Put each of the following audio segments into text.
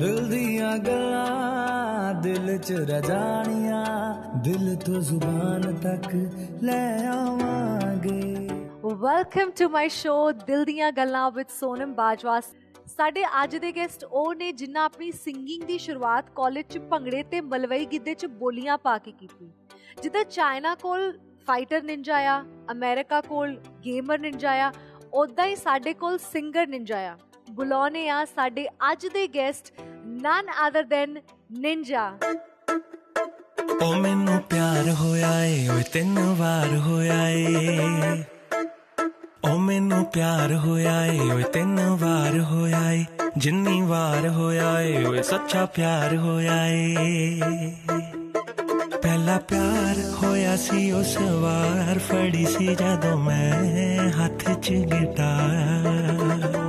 ਦਿਲ ਦੀਆਂ ਗੱਲਾਂ ਦਿਲ ਚ ਰਜਾਣੀਆਂ ਦਿਲ ਤੋਂ ਜ਼ੁਬਾਨ ਤੱਕ ਲੈ ਆਵਾਂਗੇ। ਵੈਲਕਮ ਟੂ ਮਾਈ ਸ਼ੋ ਦਿਲ ਦੀਆਂ ਗੱਲਾਂ ਵਿਦ ਸੋਨਮ ਬਾਜਵਾ। ਸਾਡੇ ਅੱਜ ਦੇ ਗੈਸਟ ਉਹ ਨੇ ਜਿਨ੍ਹਾਂ ਆਪਣੀ ਸਿੰਗਿੰਗ ਦੀ ਸ਼ੁਰੂਆਤ ਕਾਲਜ 'ਚ ਭੰਗੜੇ ਤੇ ਮਲਵਈ ਗਿੱਧੇ 'ਚ ਬੋਲੀਆਂ ਪਾ ਕੇ ਕੀਤੀ। ਜਿੱਦਾਂ ਚਾਈਨਾ ਕੋਲ ਫਾਈਟਰ ਨਿੰਜਾ ਆ, ਅਮਰੀਕਾ ਕੋਲ ਗੇਮਰ ਨਿੰਜਾ ਆ ਉਦਾਂ ਹੀ ਸਾਡੇ ਕੋਲ ਸਿੰਗਰ ਨਿੰਜਾ ਆ। ਬੁਲਾਉਨੇ ਆ ਸਾਡੇ ਅੱਜ ਦੇ guest none other than Ninja ਓ ਮੈਨੂੰ ਪਿਆਰ ਹੋਇਆ ਏ ਓਏ ਤਿੰਨ ਵਾਰ ਹੋਇਆ ਏ ਓ ਮੈਨੂੰ ਪਿਆਰ ਹੋਇਆ ਏ ਓਏ ਤਿੰਨ ਵਾਰ ਹੋਇਆ ਏ ਜਿੰਨੀ ਵਾਰ ਹੋਇਆ ਏ ਓਏ ਸੱਚਾ ਪਿਆਰ ਹੋਇਆ ਏ ਪਹਿਲਾ ਪਿਆਰ ਹੋਇਆ ਸੀ ਉਸ ਵਾਰ ਫੜੀ ਸੀ ਜਦੋਂ ਮੈਂ ਹੱਥ 'ਚ ਗਿਟਾਰ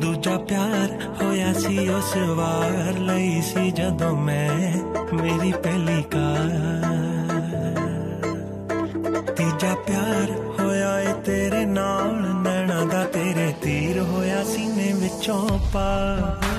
ਦੂਜਾ ਪਿਆਰ ਹੋਇਆ ਸੀ ਉਸ ਵਾਰ ਲਈ ਸੀ ਜਦੋਂ ਮੈਂ ਮੇਰੀ ਪਹਿਲੀ ਕਾਰ। ਤੀਜਾ ਪਿਆਰ ਹੋਇਆ ਏ ਤੇਰੇ ਨਾਲ, ਨੈਣਾ ਦਾ ਤੇਰੇ ਤੀਰ ਹੋਇਆ ਸੀਨੇ ਵਿੱਚੋਂ ਪਾਰ।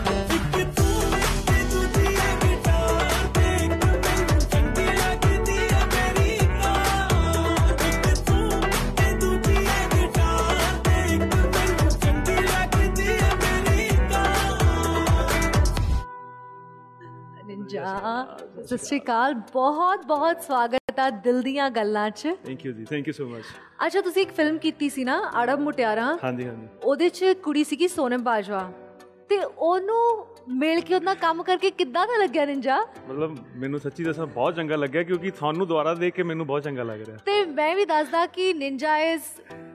ਸਤਿ ਸ਼੍ਰੀ ਅਕਾਲ। ਬਹੁਤ ਬਹੁਤ ਸਵਾਗਤ ਆ ਦਿਲ ਦੀਆਂ ਗੱਲਾਂ 'ਚ। ਥੈਂਕ ਯੂ ਜੀ ਥੈਂਕ ਯੂ ਸੋ ਮਚ ਅੱਛਾ ਤੁਸੀਂ ਇੱਕ ਫਿਲਮ ਕੀਤੀ ਸੀ ਨਾ ਅੜਬ ਮੁਟਿਆਰਾਂ। ਹਾਂਜੀ ਹਾਂਜੀ। ਉਹਦੇ 'ਚ ਕੁੜੀ ਸੀਗੀ ਸੋਨਮ ਬਾਜਵਾ। ਤੇ ਉਹਨੂੰ ਮਿਲ ਕੇ ਉਹਦਾ ਕੰਮ ਕਰਕੇ ਕਿੱਦਾਂ ਦਾ ਲੱਗਿਆ ਨਿੰਜਾ ਮਤਲਬ ਮੈਨੂੰ ਸੱਚੀ ਦੱਸਾਂ ਬਹੁਤ ਚੰਗਾ ਲੱਗਿਆ ਕਿਉਂਕਿ ਤੁਹਾਨੂੰ ਦੁਬਾਰਾ ਦੇਖ ਕੇ ਮੈਨੂੰ ਬਹੁਤ ਚੰਗਾ ਲੱਗ ਰਿਹਾ। ਤੇ ਮੈਂ ਵੀ ਦੱਸਦਾ ਕਿ ਨਿੰਜਾ ਇਜ਼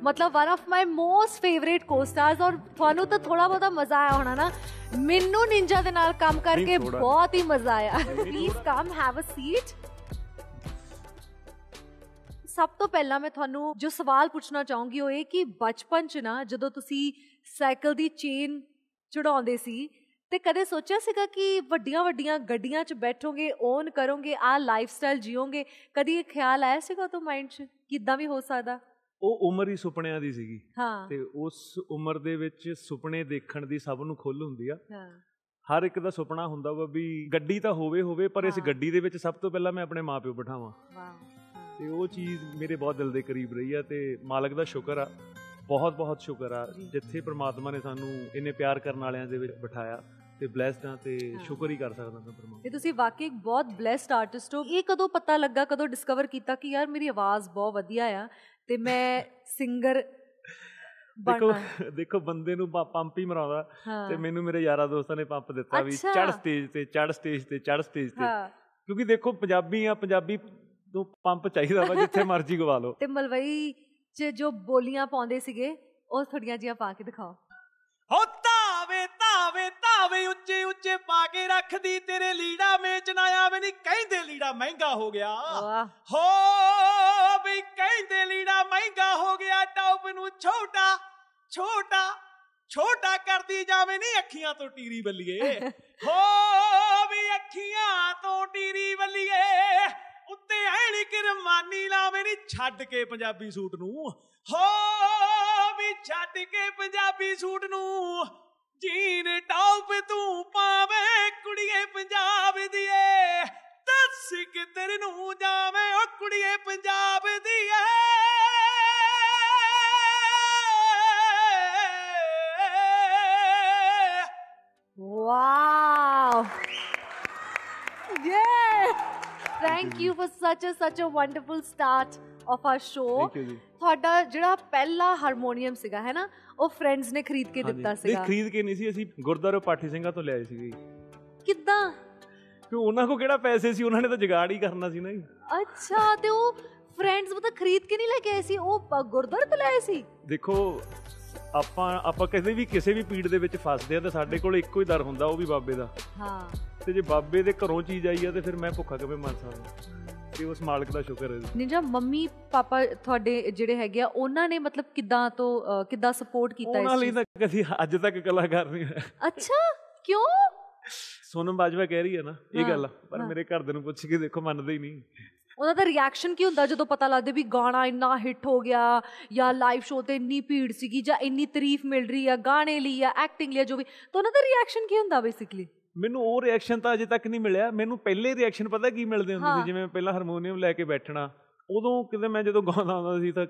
ਮਤਲਬ one of my most favourite co-stars ਔਰ ਤੁਹਾਨੂੰ ਤਾਂ ਥੋੜਾ ਬਹੁਤਾ ਮਜ਼ਾ ਆਇਆ ਹੋਣਾ ਨਾ। ਮੈਨੂੰ ਨਿੰਜਾ ਦੇ ਨਾਲ ਕੰਮ ਕਰਕੇ। ਬਹੁਤ ਹੀ ਮਜ਼ਾ ਆਇਆ। Please come have a seat ਸਭ ਤੋਂ ਪਹਿਲਾਂ ਮੈਂ ਤੁਹਾਨੂੰ ਜੋ ਸਵਾਲ ਪੁੱਛਣਾ ਚਾਹੂੰਗੀ ਉਹ ਇਹ ਕਿ ਬਚਪਨ ਚ ਨਾ ਜਦੋਂ ਤੁਸੀਂ ਸਾਈਕਲ ਦੀ ਚੇਨ ਚੜਾਉਂਦੇ ਸੀ। ਤੇ ਕਦੇ ਸੋਚਿਆ ਸੀਗਾ ਕਿ ਵੱਡੀਆਂ ਵੱਡੀਆਂ ਗੱਡੀਆਂ 'ਚ ਬੈਠੋਗੇ ਓਨ ਕਰੋਗੇ ਆ ਲਾਈਫ ਸਟਾਈਲ ਜੀਓਗੇ? ਕਦੀ ਇਹ ਖਿਆਲ ਆਇਆ ਸੀਗਾ ਤੋਂ ਮਾਈਂਡ 'ਚ? ਕਿੱਦਾਂ ਵੀ ਹੋ ਸਕਦਾ? ਉਹ ਉਮਰ ਹੀ ਸੁਪਨਿਆਂ ਦੀ ਸੀਗੀ। ਹਾਂ। ਤੇ ਉਸ ਉਮਰ ਦੇ ਵਿੱਚ ਸੁਪਨੇ ਦੇਖਣ ਦੀ ਸਭ ਨੂੰ ਖੁੱਲ ਹੁੰਦੀ ਆ। ਹਾਂ। ਹਰ ਇੱਕ ਦਾ ਸੁਪਨਾ ਹੁੰਦਾ ਵਾ ਵੀ ਗੱਡੀ ਤਾਂ ਹੋਵੇ ਹੋਵੇ ਪਰ ਇਸ। ਗੱਡੀ ਦੇ ਵਿੱਚ ਸਭ ਤੋਂ ਪਹਿਲਾਂ ਮੈਂ ਆਪਣੇ ਮਾਪਿਓ ਬਿਠਾਵਾਂ। ਵਾਓ ਤੇ ਉਹ ਚੀਜ਼ ਮੇਰੇ ਬਹੁਤ ਦਿਲ ਦੇ ਕਰੀਬ ਰਹੀ ਆ ਤੇ ਮਾਲਕ ਦਾ ਸ਼ੁਕਰ ਆ। ਬਹੁਤ ਬਹੁਤ ਸ਼ੁਕਰ ਆ। ਜਿੱਥੇ ਪ੍ਰਮਾਤਮਾ ਨੇ ਸਾਨੂੰ ਇੰਨੇ ਪਿਆਰ ਕਰਨ ਵਾਲਿਆਂ ਦੇ ਵਿੱਚ ਬਿਠਾਇਆ ਤੇ ਬlesed ਆ ਤੇ ਹਾਂ। ਸ਼ੁਕਰ ਹੀ ਕਰ ਸਕਦਾ ਮੈਂ ਪ੍ਰਮਾਤਮਾ ਤੇ ਤੁਸੀਂ ਵਾਕਈ ਬਹੁਤ ਬlesed ਆਰਟਿਸਟ ਹੋ ਇਹ ਕਦੋਂ ਪਤਾ ਲੱਗਾ ਕਦੋਂ ਡਿਸਕਵਰ ਕੀਤਾ ਕਿ ਯਾਰ ਮੇਰੀ ਆਵਾਜ਼ ਬਹੁਤ ਵਧੀਆ ਆ ਤੇ ਮੈਂ ਸਿੰਗਰ ਦੇਖੋ ਦੇਖੋ ਬੰਦੇ ਨੂੰ ਪੰਪ ਹੀ ਮਰਾਉਂਦਾ ਹਾਂ ਤੇ ਮੈਨੂੰ ਮੇਰੇ ਯਾਰਾਂ ਦੋਸਤਾਂ ਨੇ ਪੰਪ ਦਿੱਤਾ ਵੀ। ਚੜ ਸਟੇਜ ਤੇ ਚੜ ਸਟੇਜ ਤੇ ਚੜ ਸਟੇਜ ਤੇ ਹਾਂ ਕਿਉਂਕਿ ਦੇਖੋ ਪੰਜਾਬੀ ਆ ਪੰਜਾਬੀ ਨੂੰ ਪੰਪ ਚਾਹੀਦਾ ਵਾ ਜਿੱਥੇ ਮਰਜ਼ੀ ਗਵਾ ਲਓ ਤੇ ਮਲਵਈ 'ਚ ਜੋ ਬੋਲੀਆਂ ਪਾਉਂਦੇ ਸੀਗੇ ਉਹ ਥੋੜੀਆਂ ਜੀਆਂ ਪਾ ਕੇ ਦਿਖਾਓ। ਹੋ ਤਾਵੇ ਤਾਵੇ ਤਾਵੇ ਉੱਚੇ ਉੱਚੇ ਪਾ ਕੇ ਰੱਖਦੀ ਤੇਰੇ ਲੀੜਾ ਮੇਚ ਨਾ ਆਵੇ ਨਹੀਂ ਕਹਿੰਦੇ ਲੀੜਾ ਮਹਿੰਗਾ ਹੋ ਗਿਆ। ਹੋ ਵੀ ਕਹਿੰਦੇ ਲੀੜਾ ਮਹਿੰਗਾ ਹੋ ਗਿਆ ਟੌਪ ਨੂੰ ਛੋਟਾ ਛੋਟਾ ਛੋਟਾ ਕਰਦੀ ਜਾਵੇ ਨਹੀਂ ਅੱਖੀਆਂ ਤੋਂ ਟੀਰੀ ਬੱਲੀਏ ਹੋ ਵੀ ਅੱਖੀਆਂ ਤੋਂ ਟੀਰੀ ਬੱਲੀਏ ਉੱਤੇ ਐਣੀ ਕਿਰਮਾਨੀ ਲਾਵੇ ਨਹੀਂ ਛੱਡ ਕੇ ਪੰਜਾਬੀ ਸੂਟ ਨੂੰ। ਹੋ ਵੀ ਛੱਡ ਕੇ ਪੰਜਾਬੀ ਸੂਟ ਨੂੰ। ਜੀਨ ਟੌਪ ਤੂੰ ਪਾਵੇ, ਕੁੜੀਏ ਪੰਜਾਬ ਦੀਏ। ਦੱਸ ਕਿੱਧਰ ਨੂੰ ਜਾਵੇਂ ਓ ਕੁੜੀਏ ਪੰਜਾਬ ਦੀਏ। Wow thank you for such a such a wonderful start of our show. Thank you ਜੀ ਤੁਹਾਡਾ ਜਿਹੜਾ ਪਹਿਲਾ ਹਾਰਮੋਨੀਅਮ ਸੀਗਾ ਹੈ ਨਾ ਉਹ ਫਰੈਂਡਸ ਨੇ ਖਰੀਦ ਕੇ ਦਿੱਤਾ ਨਹੀਂ ਸੀਗਾ। ਖਰੀਦ ਕੇ ਨਹੀਂ ਸੀ ਅਸੀਂ ਗੁਰਦੁਆਰੇ ਪਾਠੀ ਸਿੰਘਾਂ ਤੋਂ ਲਿਆਏ ਸੀਗੇ ਕਿੱਦਾਂ? ਕਿ ਉਹਨਾਂ ਕੋ ਕਿਹੜਾ ਪੈਸੇ ਸੀ? ਉਹਨਾਂ ਨੇ ਤਾਂ ਜੁਗਾੜ ਹੀ ਕਰਨਾ ਸੀ ਨਾ ਜੀ। ਅੱਛਾ ਤੇ ਉਹ ਫਰੈਂਡਸ ਮਤਲਬ ਖਰੀਦ ਕੇ ਨਹੀਂ ਲੈ ਕੇ ਆਏ ਸੀ? ਉਹ ਗੁਰਦੁਆਰੇ ਤੋਂ ਲਿਆਏ ਸੀ? ਦੇਖੋ ਆਪਾਂ ਆਪਾਂ ਕਿਸੇ ਵੀ ਕਿਸੇ ਵੀ ਪੀੜ ਦੇ ਵਿੱਚ ਫਸਦੇ ਆ ਤਾਂ ਸਾਡੇ ਕੋਲ ਇੱਕੋ ਹੀ ਦਰ ਹੁੰਦਾ ਉਹ ਵੀ ਬਾਬੇ ਦਾ। ਹਾਂ। ਤੇ ਜੇ ਬਾਬੇ ਦੇ ਘਰੋਂ ਚੀਜ਼ ਆਈ ਆ ਤੇ ਫਿਰ ਮੈਂ ਭੁੱਖਾ ਕਿਵੇਂ ਮਰ ਸਕਦਾ? ਤੇ ਉਸ ਮਾਲਕ ਦਾ ਸ਼ੁਕਰ ਹੈ। ਨਿੰਜਾ ਮੰਮੀ ਪਾਪਾ ਤੁਹਾਡੇ ਜਿਹੜੇ ਹੈਗੇ ਆ ਉਹਨਾਂ ਨੇ ਮਤਲਬ ਕਿੱਦਾਂ ਤੋਂ ਕਿੱਦਾਂ ਸਪੋਰਟ ਕੀਤਾ ਉਹਨਾਂ ਇਸ ਲਈ ਚੀਜ਼? ਤਾਂ ਕਦੀ ਅੱਜ ਤੱਕ ਕਲਾਕਾਰ ਨਹੀਂ ਅੱਛਾ ਕਿਉਂ? ਸੋਨਮ ਬਾਜਵਾ ਕਹਿ ਰਹੀ ਹੈ ਨਾ ਇਹ ਗੱਲ ਪਰ। ਮੇਰੇ ਘਰ ਦੇ ਨੂੰ ਪੁੱਛ ਕੇ ਦੇਖੋ ਮੰਨਦੇ ਹੀ ਨਹੀਂ। ਉਹਨਾਂ ਦਾ ਰਿਐਕਸ਼ਨ ਕੀ ਹੁੰਦਾ ਜਦੋਂ ਪਤਾ ਲੱਗਦਾ ਵੀ ਗਾਣਾ ਇੰਨਾ ਹਿੱਟ ਹੋ ਗਿਆ ਜਾਂ ਲਾਈਵ ਸ਼ੋਅ ਤੇ ਇੰਨੀ ਭੀੜ ਸੀਗੀ ਜਾਂ ਇੰਨੀ ਤਾਰੀਫ ਮਿਲ ਰਹੀ ਆ ਗਾਣੇ ਲਈ ਆ ਐਕਟਿੰਗ ਲਈ ਜੋ ਵੀ। ਤਾਂ ਉਹਨਾਂ ਦਾ ਰਿਐਕਸ਼ਨ ਕੀ ਹੁੰਦਾ ਬੇਸਿਕਲੀ ਮੈਨੂੰ ਉਹ ਰਿਐਕਸ਼ਨ ਤਾਂ ਅਜੇ ਤੱਕ ਨਹੀਂ ਮਿਲਿਆ। ਮੈਨੂੰ ਪਹਿਲੇ ਰਿਐਕਸ਼ਨ ਪਤਾ ਕੀ ਮਿਲਦੇ ਹੁੰਦੇ। ਸੀ? ਜਿਵੇਂ ਪਹਿਲਾਂ ਹਾਰਮੋਨੀਅਮ ਲੈ ਕੇ ਬੈਠਣਾ। ਉਦੋਂ ਕਿਤੇ ਮੈਂ ਜਦੋਂ ਗਾਉਂਦਾ ਹੁੰਦਾ ਸੀ ਤਾਂ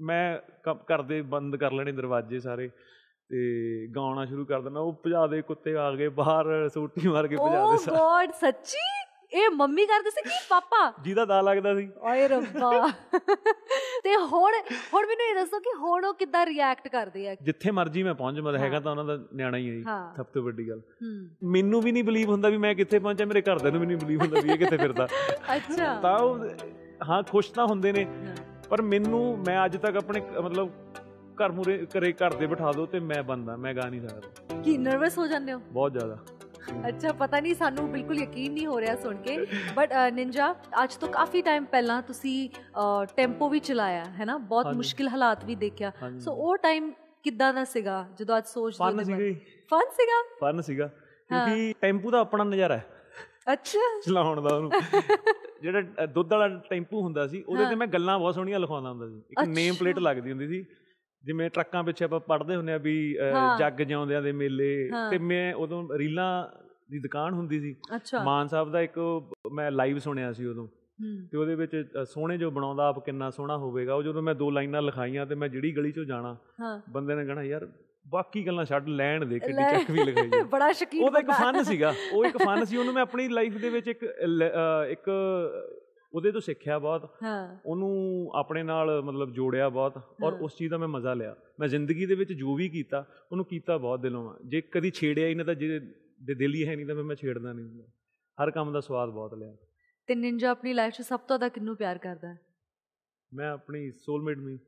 ਮੈਂ ਕ- ਘਰ ਦੇ ਬੰਦ ਕਰ ਲੈਣੇ ਦਰਵਾਜ਼ੇ ਸਾਰੇ ਤੇ ਗਾਉਣਾ ਸ਼ੁਰੂ ਕਰ ਦੇਣਾ ਉਹ ਭਜਾ ਦੇ ਕੁੱਤੇ ਆ ਗਏ ਬਾਹਰ ਸੋਟੀ ਮਾਰ ਕੇ ਭਜਾ ਓ ਦੇ ਸਾਰੇ। ਗੋਡ ਸੱਚੀ? ਇਹ ਮੰਮੀ ਕਰਦੇ ਸੀ ਕੀ ਪਾਪਾ? ਜਿਹਦਾ ਦਾ ਲੱਗਦਾ ਸੀ। ਓਏ ਰੱਬਾ। ਤੇ ਹੁਣ ਹੁਣ ਮੈਨੂੰ ਇਹ ਦੱਸੋ ਕਿ ਹੁਣ ਉਹ ਕਿੱਦਾਂ ਰਿਐਕਟ ਕਰਦੇ ਆ? ਜਿੱਥੇ ਮਰਜ਼ੀ ਮੈਂ ਪਹੁੰਚ ਮੈਂ ਹੈਗਾ ਤਾਂ ਉਹਨਾਂ ਦਾ ਨਿਆਣਾ ਹੀ ਹੈ। ਸਭ ਤੋਂ ਵੱਡੀ ਗੱਲ। ਮੈਨੂੰ ਵੀ ਨਹੀਂ ਬਲੀਵ ਹੁੰਦਾ ਵੀ ਮੈਂ ਕਿੱਥੇ ਪਹੁੰਚਿਆ ਮੇਰੇ ਘਰਦਿਆਂ ਨੂੰ ਵੀ ਨਹੀਂ ਬਲੀਵ ਹੁੰਦਾ ਵੀ ਇਹ ਕਿੱਥੇ ਫਿਰਦਾ। ਅੱਛਾ। ਤਾਂ ਉਹ ਹਾਂ ਖੁਸ਼ ਤਾਂ ਹੁੰਦੇ ਨੇ ਪਰ ਮੈਨੂੰ ਮੈਂ ਅੱਜ ਤੱਕ ਆਪਣੇ ਮਤਲਬ ਘਰ ਮੂਰੇ ਘਰੇ ਘਰ ਦੇ ਬਿਠਾ ਦਿਓ ਤੇ ਮੈਂ ਬੰਦਾ ਮੈਂ ਗਾ ਨਹੀਂ ਸਕਦਾ। ਕੀ ਨਰਵਸ ਹੋ ਜਾਂਦੇ ਹੋ? ਬਹੁਤ ਜ਼ਿਆਦਾ। ਅੱਛਾ ਪਤਾ ਨਹੀਂ ਸਾਨੂੰ ਬਿਲਕੁਲ ਯਕੀਨ ਨਹੀਂ ਹੋ ਰਿਹਾ ਸੁਣ ਕੇ। ਬਟ ਨਿੰਜਾ ਅੱਜ ਤੋਂ ਕਾਫੀ ਟਾਈਮ ਪਹਿਲਾਂ ਤੁਸੀਂ ਟੈਂਪੋ ਵੀ ਚਲਾਇਆ ਹੈ ਨਾ? ਬਹੁਤ। ਮੁਸ਼ਕਿਲ ਹਾਲਾਤ ਵੀ ਦੇਖਿਆ। ਸੋ ਉਹ ਟਾਈਮ ਕਿੱਦਾਂ ਦਾ ਸੀਗਾ ਜਦੋਂ ਅੱਜ ਸੋਚਦੇ ਫਨ ਸੀਗਾ ਫਨ ਸੀਗਾ? ਫਨ ਸੀਗਾ। ਕਿਉਂਕਿ ਟੈਂਪੂ ਦਾ ਆਪਣਾ ਨਜ਼ਾਰਾ ਹੈ। ਅੱਛਾ। ਚਲਾਉਣ ਦਾ ਉਹਨੂੰ। ਜਿਹੜਾ ਦੁੱਧ ਵਾਲਾ ਟੈਂਪੂ ਹੁੰਦਾ ਸੀ ਉਹਦੇ ਤੇ। ਮੈਂ ਗੱਲਾਂ ਬਹੁਤ ਸੋਹਣੀਆਂ ਲਿਖਵਾਉਂਦਾ ਹੁੰਦਾ ਸੀ। ਇੱਕ ਨੇਮ ਪਲੇਟ। ਲੱਗਦੀ ਹੁੰਦੀ ਸੀ। ਜਿਵੇਂ ਟਰੱਕਾਂ ਪਿੱਛੇ ਆਪਾਂ ਪੜ੍ਹਦੇ ਹੁੰਦੇ ਆ ਵੀ। ਜੱਗ ਜਿਉਂਦਿਆਂ ਦੇ ਮੇਲੇ। ਤੇ ਮੈਂ ਉਦੋਂ ਰੀਲਾਂ ਦੀ ਦੁਕਾਨ ਹੁੰਦੀ ਸੀ ਮਾਨ ਸਾਹਿਬ ਦਾ ਇੱਕ ਮੈਂ ਲਾਈਵ ਸੁਣਿਆ ਸੀ ਉਦੋਂ ਤੇ ਉਹਦੇ ਵਿੱਚ ਸੋਹਣੇ ਜੋ ਬਣਾਉਂਦਾ ਆਪ ਕਿੰਨਾ ਸੋਹਣਾ ਹੋਵੇਗਾ ਉਹ ਜਦੋਂ ਮੈਂ ਦੋ ਲਾਈਨਾਂ ਲਿਖਾਈਆਂ ਤੇ ਮੈਂ ਜਿਹੜੀ ਗਲੀ ਚੋਂ ਜਾਣਾ ਬੰਦੇ ਨੇ ਕਹਣਾ ਯਾਰ ਬਾਕੀ ਗੱਲਾਂ ਛੱਡ ਲੈਣ ਦੇ ਲੈ। ਚੱਕ ਵੀ ਲਿਖਾਈ ਹੈ। ਬੜਾ ਸ਼ਕੀਨ ਉਹਦਾ ਇੱਕ। ਫਨ ਸੀਗਾ ਉਹ ਇੱਕ ਫਨ ਸੀ ਉਹਨੂੰ ਮੈਂ ਆਪਣੀ ਲਾਈਫ ਦੇ ਵਿੱਚ ਇੱਕ ਇੱਕ ਉਹਦੇ ਤੋਂ ਸਿੱਖਿਆ ਬਹੁਤ ਹਾਂ। ਉਹਨੂੰ ਆਪਣੇ ਨਾਲ ਮਤਲਬ ਜੋੜਿਆ ਬਹੁਤ ਔਰ। ਉਸ ਚੀਜ਼ ਦਾ ਮੈਂ ਮਜ਼ਾ ਲਿਆ। ਮੈਂ ਜ਼ਿੰਦਗੀ ਦੇ ਵਿੱਚ ਜੋ ਵੀ ਕੀਤਾ ਉਹਨੂੰ ਕੀਤਾ ਬਹੁਤ ਦਿਲੋਂ ਆ ਜੇ ਕਦੀ ਛੇੜਿਆ ਹੀ ਨਾ ਤਾਂ ਜੇ ਦੇ ਦਿਲ ਹੀ ਹੈ ਨਹੀਂ ਤਾਂ ਮੈਂ ਛੇੜਦਾ ਨਹੀਂ ਹੁੰਦਾ। ਹਰ ਕੰਮ ਦਾ ਸਵਾਦ ਬਹੁਤ ਲਿਆ। ਤੇ ਨਿੰਜਾ ਆਪਣੀ ਲਾਈਫ 'ਚ ਸਭ ਤੋਂ ਜ਼ਿਆਦਾ ਕਿੰਨੂੰ ਪਿਆਰ ਕਰਦਾ? ਹੈ ਮੈਂ ਆਪਣੀ ਸੋਲਮੇਟ ਨੂੰ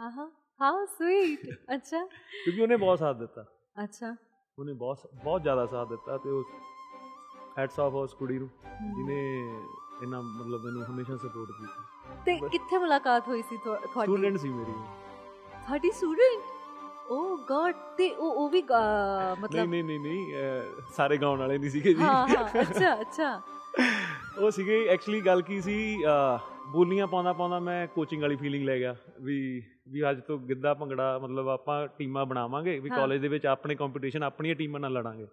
ਹਾਂ। ਹਾਂ ਹਾਂ। ਸਵੀਟ ਅੱਛਾ। ਕਿਉਂਕਿ ਉਹਨੇ ਬਹੁਤ ਸਾਥ ਦਿੱਤਾ। ਅੱਛਾ। ਉਹਨੇ ਬਹੁਤ ਬਹੁਤ ਜ਼ਿਆਦਾ ਸਾਥ ਦਿੱਤਾ ਤੇ ਉਸ ਹੈਡਸ ਆਫ ਉਸ ਕੁੜੀ ਨੂੰ। ਜਿਹਨੇ ਇਹਨਾਂ ਮਤਲਬ ਮੈਨੂੰ ਹਮੇਸ਼ਾ ਸਪੋਰਟ ਕੀਤੀ। ਤੇ ਕਿੱਥੇ ਮੁਲਾਕਾਤ ਹੋਈ ਸੀ ਤੁਹਾ- ਤੁਹਾਡੀ? ਸਟੂਡੈਂਟ ਸੀ ਮੇਰੀ। ਤੁਹਾਡੀ ਸਟੂਡੈਂਟ ਓ ਗॉड ਤੇ ਉਹ ਉਹ ਵੀ ਮਤਲਬ ਨਹੀਂ ਨਹੀਂ ਨਹੀਂ ਸਾਰੇ ਗਾਉਣ ਵਾਲੇ ਨਹੀਂ ਸੀਗੇ ਜੀ। ਹਾਂ ਅੱਛਾ ਅੱਛਾ। ਉਹ ਸੀਗੇ ਐਕਚੁਅਲੀ ਗੱਲ ਕੀ ਸੀ ਬੋਲੀਆਂ ਪਾਉਂਦਾ ਪਾਉਂਦਾ ਮੈਂ ਕੋਚਿੰਗ ਵਾਲੀ ਫੀਲਿੰਗ ਲੈ ਗਿਆ ਵੀ ਵੀ ਅੱਜ ਤੋਂ ਗਿੱਧਾ ਭੰਗੜਾ ਮਤਲਬ ਆਪਾਂ ਟੀਮਾਂ ਬਣਾਵਾਂਗੇ ਵੀ। ਕਾਲਜ ਦੇ ਵਿੱਚ ਆਪਣੇ ਕੰਪੀਟੀਸ਼ਨ ਆਪਣੀਆਂ ਟੀਮਾਂ ਨਾਲ ਲੜਾਂਗੇ।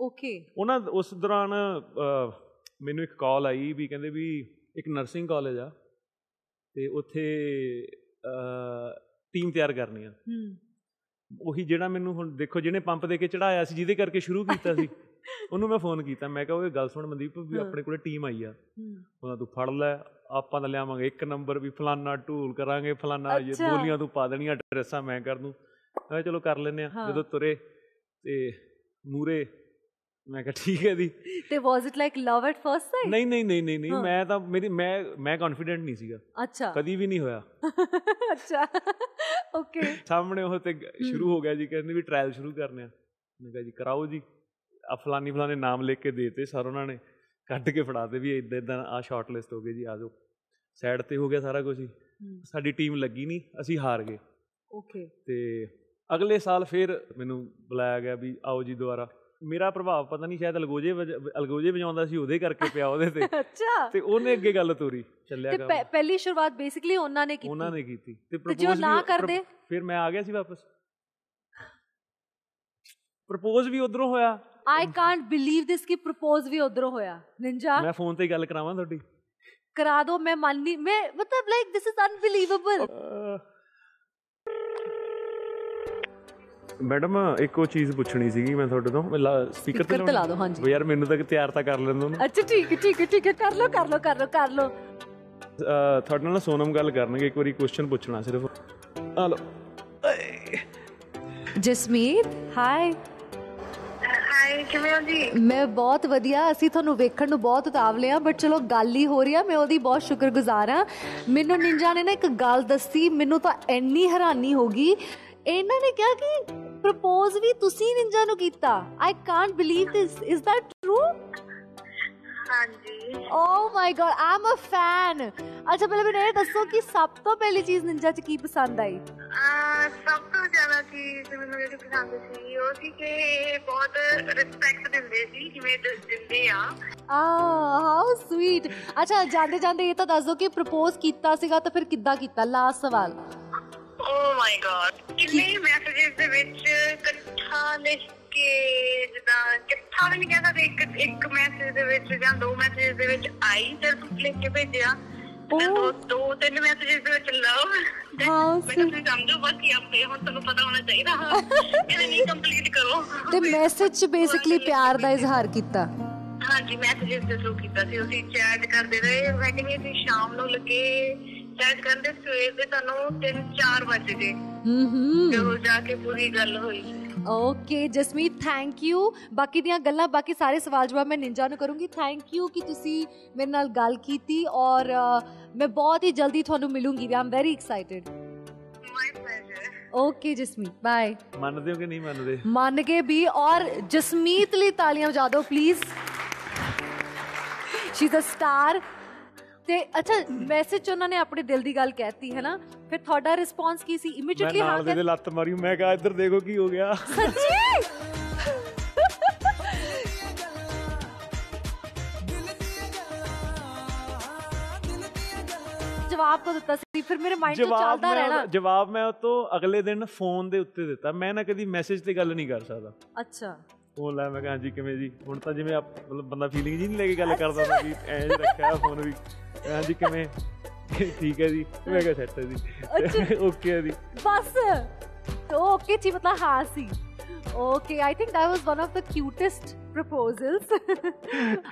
ਓਕੇ ਉਹਨਾਂ ਉਸ ਦੌਰਾਨ ਮੈਨੂੰ ਇੱਕ ਕਾਲ ਆਈ ਵੀ ਕਹਿੰਦੇ ਵੀ ਇੱਕ ਨਰਸਿੰਗ ਕਾਲਜ ਆ ਤੇ ਉੱਥੇ ਟੀਮ ਤਿਆਰ ਕਰਨੀ ਆ। ਹੂੰ। ਉਹੀ ਜਿਹੜਾ ਮੈਨੂੰ ਹੁਣ ਦੇਖੋ ਜਿਹਨੇ ਪੰਪ ਦੇ ਕੇ ਚੜਾਇਆ ਸੀ ਜਿਹਦੇ ਕਰਕੇ ਸ਼ੁਰੂ ਕੀਤਾ ਸੀ ਉਹਨੂੰ ਮੈਂ ਫੋਨ ਕੀਤਾ। ਮੈਂ ਕਿਹਾ ਉਹ ਗੱਲ ਸੁਣ ਮਨਦੀਪ ਵੀ। ਆਪਣੇ ਕੋਲੇ ਟੀਮ ਆਈ ਆ। ਉਹਨਾਂ ਤੂੰ ਫੜ ਲੈ ਆਪਾਂ ਤਾਂ ਲਿਆਵਾਂਗੇ ਇੱਕ ਨੰਬਰ ਵੀ ਫਲਾਨਾ ਢੂਲ ਕਰਾਂਗੇ ਫਲਾਨਾ ਇਹ। ਬੋਲੀਆਂ ਤੂੰ ਪਾ ਦੇਣੀਆਂ ਡਰੈਸਾਂ ਮੈਂ ਕਰ ਦੂੰ। ਮੈਂ ਚਲੋ ਕਰ ਲੈਨੇ ਆ। ਜਦੋਂ ਤੁਰੇ ਤੇ ਮੂਰੇ ਮੈਂ ਕਿਹਾ ਠੀਕ ਹੈ ਦੀ ਤੇ was it like love at first sight ਨਹੀਂ ਨਹੀਂ ਨਹੀਂ ਨਹੀਂ ਨਹੀਂ। ਮੈਂ ਤਾਂ ਮੇਰੀ ਮੈਂ ਮੈਂ ਕੌਨਫੀਡੈਂਟ ਨਹੀਂ ਸੀਗਾ। ਅੱਛਾ। ਕਦੀ ਵੀ ਨਹੀਂ ਹੋਇਆ। ਅੱਛਾ। ਓਕੇ ਸਾਹਮਣੇ ਉਹ ਤੇ ਸ਼ੁਰੂ ਹੋ ਗਿਆ ਜੀ ਕਹਿੰਦੇ ਵੀ ਟ੍ਰਾਇਲ ਸ਼ੁਰੂ ਕਰਨੇ ਆ। ਮੈਂ ਕਿਹਾ ਜੀ ਕਰਾਓ ਜੀ। ਆ ਫਲਾਨੀ ਫਲਾਨੇ ਨਾਮ ਲਿਖ ਕੇ ਦੇਤੇ ਸਰ ਉਹਨਾਂ ਨੇ। ਕੱਢ ਕੇ ਫੜਾਤੇ ਵੀ ਇਦਾਂ ਇਦਾਂ ਆ ਸ਼ਾਰਟ ਲਿਸਟ ਹੋ ਗਈ ਜੀ ਆ ਜਾਓ। ਸਾਈਡ ਤੇ ਹੋ ਗਿਆ ਸਾਰਾ ਕੁਝ ਹੀ। ਸਾਡੀ ਟੀਮ ਲੱਗੀ ਨਹੀਂ ਅਸੀਂ ਹਾਰ ਗਏ। ਓਕੇ ਤੇ ਅਗਲੇ ਸਾਲ ਫਿਰ ਮੈਨੂੰ ਬੁਲਾਇਆ ਗਿਆ ਵੀ ਆਓ ਜੀ ਦੁਬਾਰਾ। ਮੇਰਾ ਪ੍ਰਭਾਵ ਪਤਾ ਨਹੀਂ ਸ਼ਾਇਦ ਅਲਗੋਜੇ ਅਲਗੋਜੇ ਵਜਾਉਂਦਾ ਸੀ ਉਹਦੇ ਕਰਕੇ ਪਿਆ ਉਹਦੇ ਤੇ। ਅੱਛਾ। ਤੇ ਉਹਨੇ ਅੱਗੇ ਗੱਲ ਤੋਰੀ ਚੱਲਿਆ ਤੇ ਕੰਮ। ਪਹਿ- ਪਹਿਲੀ ਸ਼ੁਰੂਆਤ ਬੇਸਿਕਲੀ ਉਹਨਾਂ ਨੇ ਕੀਤੀ। ਉਹਨਾਂ ਨੇ ਕੀਤੀ। ਤੇ ਤੇ ਜੇ ਉਹ propose ਨਾ ਕਰਦੇ? ਫਿਰ ਮੈਂ ਆ ਗਿਆ ਸੀ ਵਾਪਸ। ਪ੍ਰਪੋਜ਼ ਵੀ ਉਧਰੋਂ ਹੋਇਆ। ਆਈ ਕਾਂਟ ਬਿਲੀਵ ਦਿਸ ਕਿ ਪ੍ਰਪੋਜ਼ ਵੀ ਉਧਰੋਂ ਹੋਇਆ। ਨਿੰਜਾ ਮੈਂ ਫੋਨ ਤੇ ਗੱਲ ਕਰਾਵਾਂ ਤੁਹਾਡੀ। ਕਰਾ ਦੋ ਮੈਂ ਮੰਨ ਨਹੀਂ ਮੈਂ ਮਤਲਬ like this is unbelievable madam ਇੱਕ ਉਹ ਚੀਜ਼ ਪੁੱਛਣੀ ਸੀਗੀ ਮੈਂ ਤੁਹਾਡੇ ਤੋਂ। ਸਪੀਕਰ ਤੇ ਲਾ ਦਿਓ, ਹਾਂਜੀ। ਉਹ ਯਾਰ ਮੈਨੂੰ ਤਾਂ ਤਿਆਰ ਤਾਂ ਕਰ ਲੈਣ ਦੋ ਅੱਛਾ ਠੀਕ ਠੀਕ ਠੀਕ ਕਰ ਲੋ ਕਰ ਲੋ ਕਰ ਲੋ ਕਰ ਲੋ ਤੁਹਾਡੇ ਨਾਲ ਸੋਨਮ ਗੱਲ ਕਰਨਗੇ ਇੱਕ ਵਾਰੀ ਕੁਐਸਚਨ ਪੁੱਛਣਾ ਸਿਰਫ। ਲਓ। ਜਸਮੀਤ ਹਾਈ ਹਾਈ ਕਿਵੇਂ ਹੋ ਜੀ? ਮੈਂ ਬਹੁਤ ਵਧੀਆ। ਅਸੀਂ ਤੁਹਾਨੂੰ ਵੇਖਣ ਨੂੰ ਬਹੁਤ ਉਤਾਵਲੇ ਆ ਬਟ ਚਲੋ ਗੱਲ ਹੀ ਹੋ ਰਹੀ ਆ ਮੈਂ ਉਹਦੀ ਬਹੁਤ ਸ਼ੁਕਰਗੁਜ਼ਾਰ ਆ ਮੈਨੂੰ ਨਿੰਜਾ ਨੇ ਨਾ ਇੱਕ ਗੱਲ ਦੱਸੀ ਮੈਨੂੰ ਤਾਂ ਇੰਨੀ ਹੈਰਾਨੀ ਹੋ ਗਈ। ਇਹਨਾਂ ਨੇ ਕਿਹਾ ਕਿ ਪ੍ਰਪੋਜ਼ ਵੀ ਤੁਸੀਂ ਨਿੰਜਾ ਨੂੰ ਕੀਤਾ। I can't believe this is that true ਹਾਂਜੀ। ਓ my god I am a fan ਅੱਛਾ ਪਹਿਲਾਂ ਮੈਨੂੰ ਇਹ ਦੱਸੋ ਕਿ ਸਭ ਤੋਂ ਪਹਿਲੀ ਚੀਜ਼ ਨਿੰਜਾ 'ਚ ਕੀ ਪਸੰਦ ਆਈ? ਸਭ ਤੋਂ ਜ਼ਿਆਦਾ ਚੀਜ਼ ਮੈਨੂੰ ਜਿਹੜੀ ਪਸੰਦ ਸੀ ਉਹ ਸੀ ਕਿ ਇਹ ਬਹੁਤ ਰਿਸਪੈਕਟ ਦਿੰਦੇ ਸੀ ਜਿਵੇਂ ਦਿੰਦੇ ਆ। ਆ ਹਾਊ ਸਵੀਟ ਅੱਛਾ ਜਾਂਦੇ ਜਾਂਦੇ ਇਹ ਤਾਂ ਦੱਸ ਦਿਓ ਕਿ ਪ੍ਰਪੋਜ਼ ਕੀਤਾ ਸੀਗਾ ਤਾਂ ਫਿਰ ਕਿੱਦਾਂ ਕੀਤਾ? ਲਾਸਟ ਸਵਾਲ। ਓ ਮਾਈ ਗॉड ਕਿੰਨੇ ਮੈਸੇजेस ਦੇ ਵਿੱਚ ਇਕੱਠਾ ਲਿਖ ਕੇ ਜਿੱਦਾਂ ਇਕੱਠਾ ਵੀ ਨਹੀਂ ਕਹਿੰਦਾ ਤੇ ਇੱਕ ਇੱਕ ਮੈਸੇਜ ਦੇ ਵਿੱਚ ਜਾਂ ਦੋ ਮੈਸੇਜ ਦੇ ਵਿੱਚ ਆਈ ਸਿਰਫ ਲਿਖ ਕੇ ਭੇਜਿਆ। ਦੋ ਦੋ ਤਿੰਨ ਮੈਸੇजेस ਦੇ ਵਿੱਚ ਲਵ ਤੇ ਮੈਸੇਜ ਚ ਬੇਸਿਕਲੀ ਪਿਆਰ ਦਾ ਇਜ਼ਹਾਰ ਕੀਤਾ। ਹਾਂਜੀ ਮੈਸੇजेस ਦੇ ਥਰੂ ਕੀਤਾ ਸੀ। ਅਸੀਂ ਚੈਟ ਕਰਦੇ ਰਹੇ। ਵੈਟਿੰਗ ਅਸੀਂ ਸ਼ਾਮ ਨੂੰ ਲੱਗੇ ਚੈਟ ਕਰਦੇ ਸਵੇਰ ਦੇ ਤੁਹਾਨੂੰ 3-4 ਵਜੇ ਗਏ ਹੂੰ ਹੂੰ ਜਦੋਂ ਜਾ ਕੇ ਪੂਰੀ ਗੱਲ ਹੋਈ। ਓਕੇ ਜਸਮੀਤ ਥੈਂਕ ਯੂ ਬਾਕੀ ਦੀਆਂ ਗੱਲਾਂ ਬਾਕੀ ਸਾਰੇ ਸਵਾਲ ਜਵਾਬ ਮੈਂ ਨਿੰਜਾ ਨੂੰ ਕਰੂੰਗੀ। ਥੈਂਕ ਯੂ ਕਿ ਤੁਸੀਂ ਮੇਰੇ ਨਾਲ ਗੱਲ ਕੀਤੀ ਔਰ ਅ, ਮੈਂ ਬਹੁਤ ਹੀ ਜਲਦੀ ਤੁਹਾਨੂੰ ਮਿਲੂੰਗੀ। We am very excited my pleasure okay Jasmeet bye ਮੰਨਦੇ ਹੋ ਕਿ ਨਹੀਂ ਮੰਨਦੇ? ਮੰਨ ਕੇ ਵੀ ਔਰ ਜਸਮੀਤ ਲਈ ਤਾਲੀਆਂ ਵਜਾ ਦਿਓ please she is a star ਤੇ ਅੱਛਾ ਮੈਸੇਜ ਚ ਉਹਨਾਂ ਨੇ ਆਪਣੇ ਦਿਲ ਦੀ ਗੱਲ ਕਹਿਤੀ ਹੈ ਨਾ ਫਿਰ ਤੁਹਾਡਾ ਰਿਸਪੌਂਸ ਕੀ ਸੀ? ਮੈਂ ਇਮੀਡੀਏਟਲੀ ਹਾਂ ਦੇ ਲੱਤ ਮਾਰੀ ਮੈਂ ਕਿਹਾ ਇੱਧਰ ਦੇਖੋ ਕੀ ਹੋ ਗਿਆ। ਸੱਚੀ? ਜਵਾਬ ਤਾਂ ਦਿੱਤਾ ਸੀ ਫਿਰ ਮੇਰੇ ਮਾਈਂਡ ਤੋਂ ਜਵਾਬ ਚੱਲਦਾ ਮੈਂ ਰਹਿਣਾ। ਜਵਾਬ ਮੈਂ ਉਹ ਤੋਂ ਅਗਲੇ ਦਿਨ ਫੋਨ ਦੇ ਉੱਤੇ ਦਿੱਤਾ। ਮੈਂ ਨਾ ਕਦੀ ਮੈਸੇਜ ਤੇ ਗੱਲ ਨਹੀਂ ਕਰ ਸਕਦਾ। ਅੱਛਾ। ਫੋਨ ਲੈ ਮੈਂ ਕਿਹਾ ਹਾਂਜੀ ਕਿਵੇਂ ਜੀ? ਹੁਣ ਤਾਂ ਜਿਵੇਂ ਮਤਲਬ ਬੰਦਾ ਫੀਲਿੰਗ ਜੀ ਨਹੀਂ ਲੈ ਕੇ ਗੱਲ ਕਰਦਾ ਹੁੰਦਾ ਵੀ ਐਂ ਰੱਖਿਆ ਫੋਨ ਵੀ। ਹਾਂਜੀ ਕਿਵੇਂ? ਠੀਕ ਹੈ ਜੀ। ਮੈਂ ਕਿਹਾ ਸੈੱਟ ਹੈ ਜੀ। ਓਕੇ ਹੈ ਜੀ। ਬਸ। ਓਕੇ ਜੀ ਮਤਲਬ ਹਾਂ ਸੀ। Okay I think that was one of the cutest proposals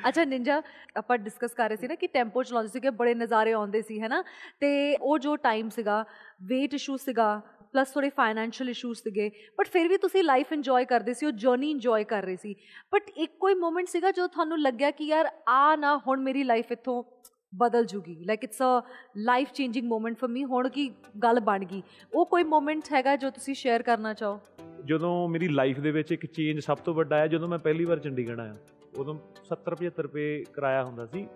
ਅੱਛਾ ਨਿੰਜਾ ਆਪਾਂ ਡਿਸਕਸ ਕਰ ਰਹੇ ਸੀ ਨਾ ਕਿ ਟੈਂਪੋ ਚਲਾਉਂਦੇ ਸੀਗੇ ਬੜੇ ਨਜ਼ਾਰੇ ਆਉਂਦੇ ਸੀ ਹੈਨਾ ਤੇ ਉਹ ਜੋ ਟਾਈਮ ਸੀਗਾ weight ਇਸ਼ੂ ਸੀਗਾ ਪਲੱਸ ਥੋੜੇ ਫਾਈਨੈਂਸ਼ੀਅਲ ਇਸ਼ੂਸ ਸੀਗੇ ਬਟ ਫਿਰ ਵੀ ਤੁਸੀਂ ਲਾਈਫ ਇੰਜੋਏ ਕਰਦੇ ਸੀ ਉਹ ਜਰਨੀ ਇੰਜੋਏ ਕਰ ਰਹੇ ਸੀ। ਬਟ ਇੱਕ ਕੋਈ ਮੂਮੈਂਟ ਸੀਗਾ ਜਦੋਂ ਤੁਹਾਨੂੰ ਲੱਗਿਆ ਕਿ ਯਾਰ ਆ ਨਾ ਹੁਣ ਮੇਰੀ ਲਾਈਫ ਇੱਥੋਂ ਬਦਲ ਜੂਗੀ। Like it's a life changing moment for me ਹੁਣ ਕੀ ਗੱਲ ਬਣ ਗਈ। ਉਹ ਕੋਈ ਮੂਮੈਂਟ ਹੈਗਾ ਜੋ ਤੁਸੀਂ ਸ਼ੇਅਰ ਕਰਨਾ ਚਾਹੋ? ਜਦੋਂ ਮੇਰੀ ਲਾਈਫ ਦੇ ਵਿੱਚ ਇੱਕ ਚੇਂਜ ਸਭ ਤੋਂ ਵੱਡਾ ਆਇਆ ਜਦੋਂ ਮੈਂ ਪਹਿਲੀ ਵਾਰ ਚੰਡੀਗੜ੍ਹ ਆਇਆ ਉਦੋਂ 70 75 ਰੁਪਏ ਕਿਰਾਇਆ ਹੁੰਦਾ ਸੀ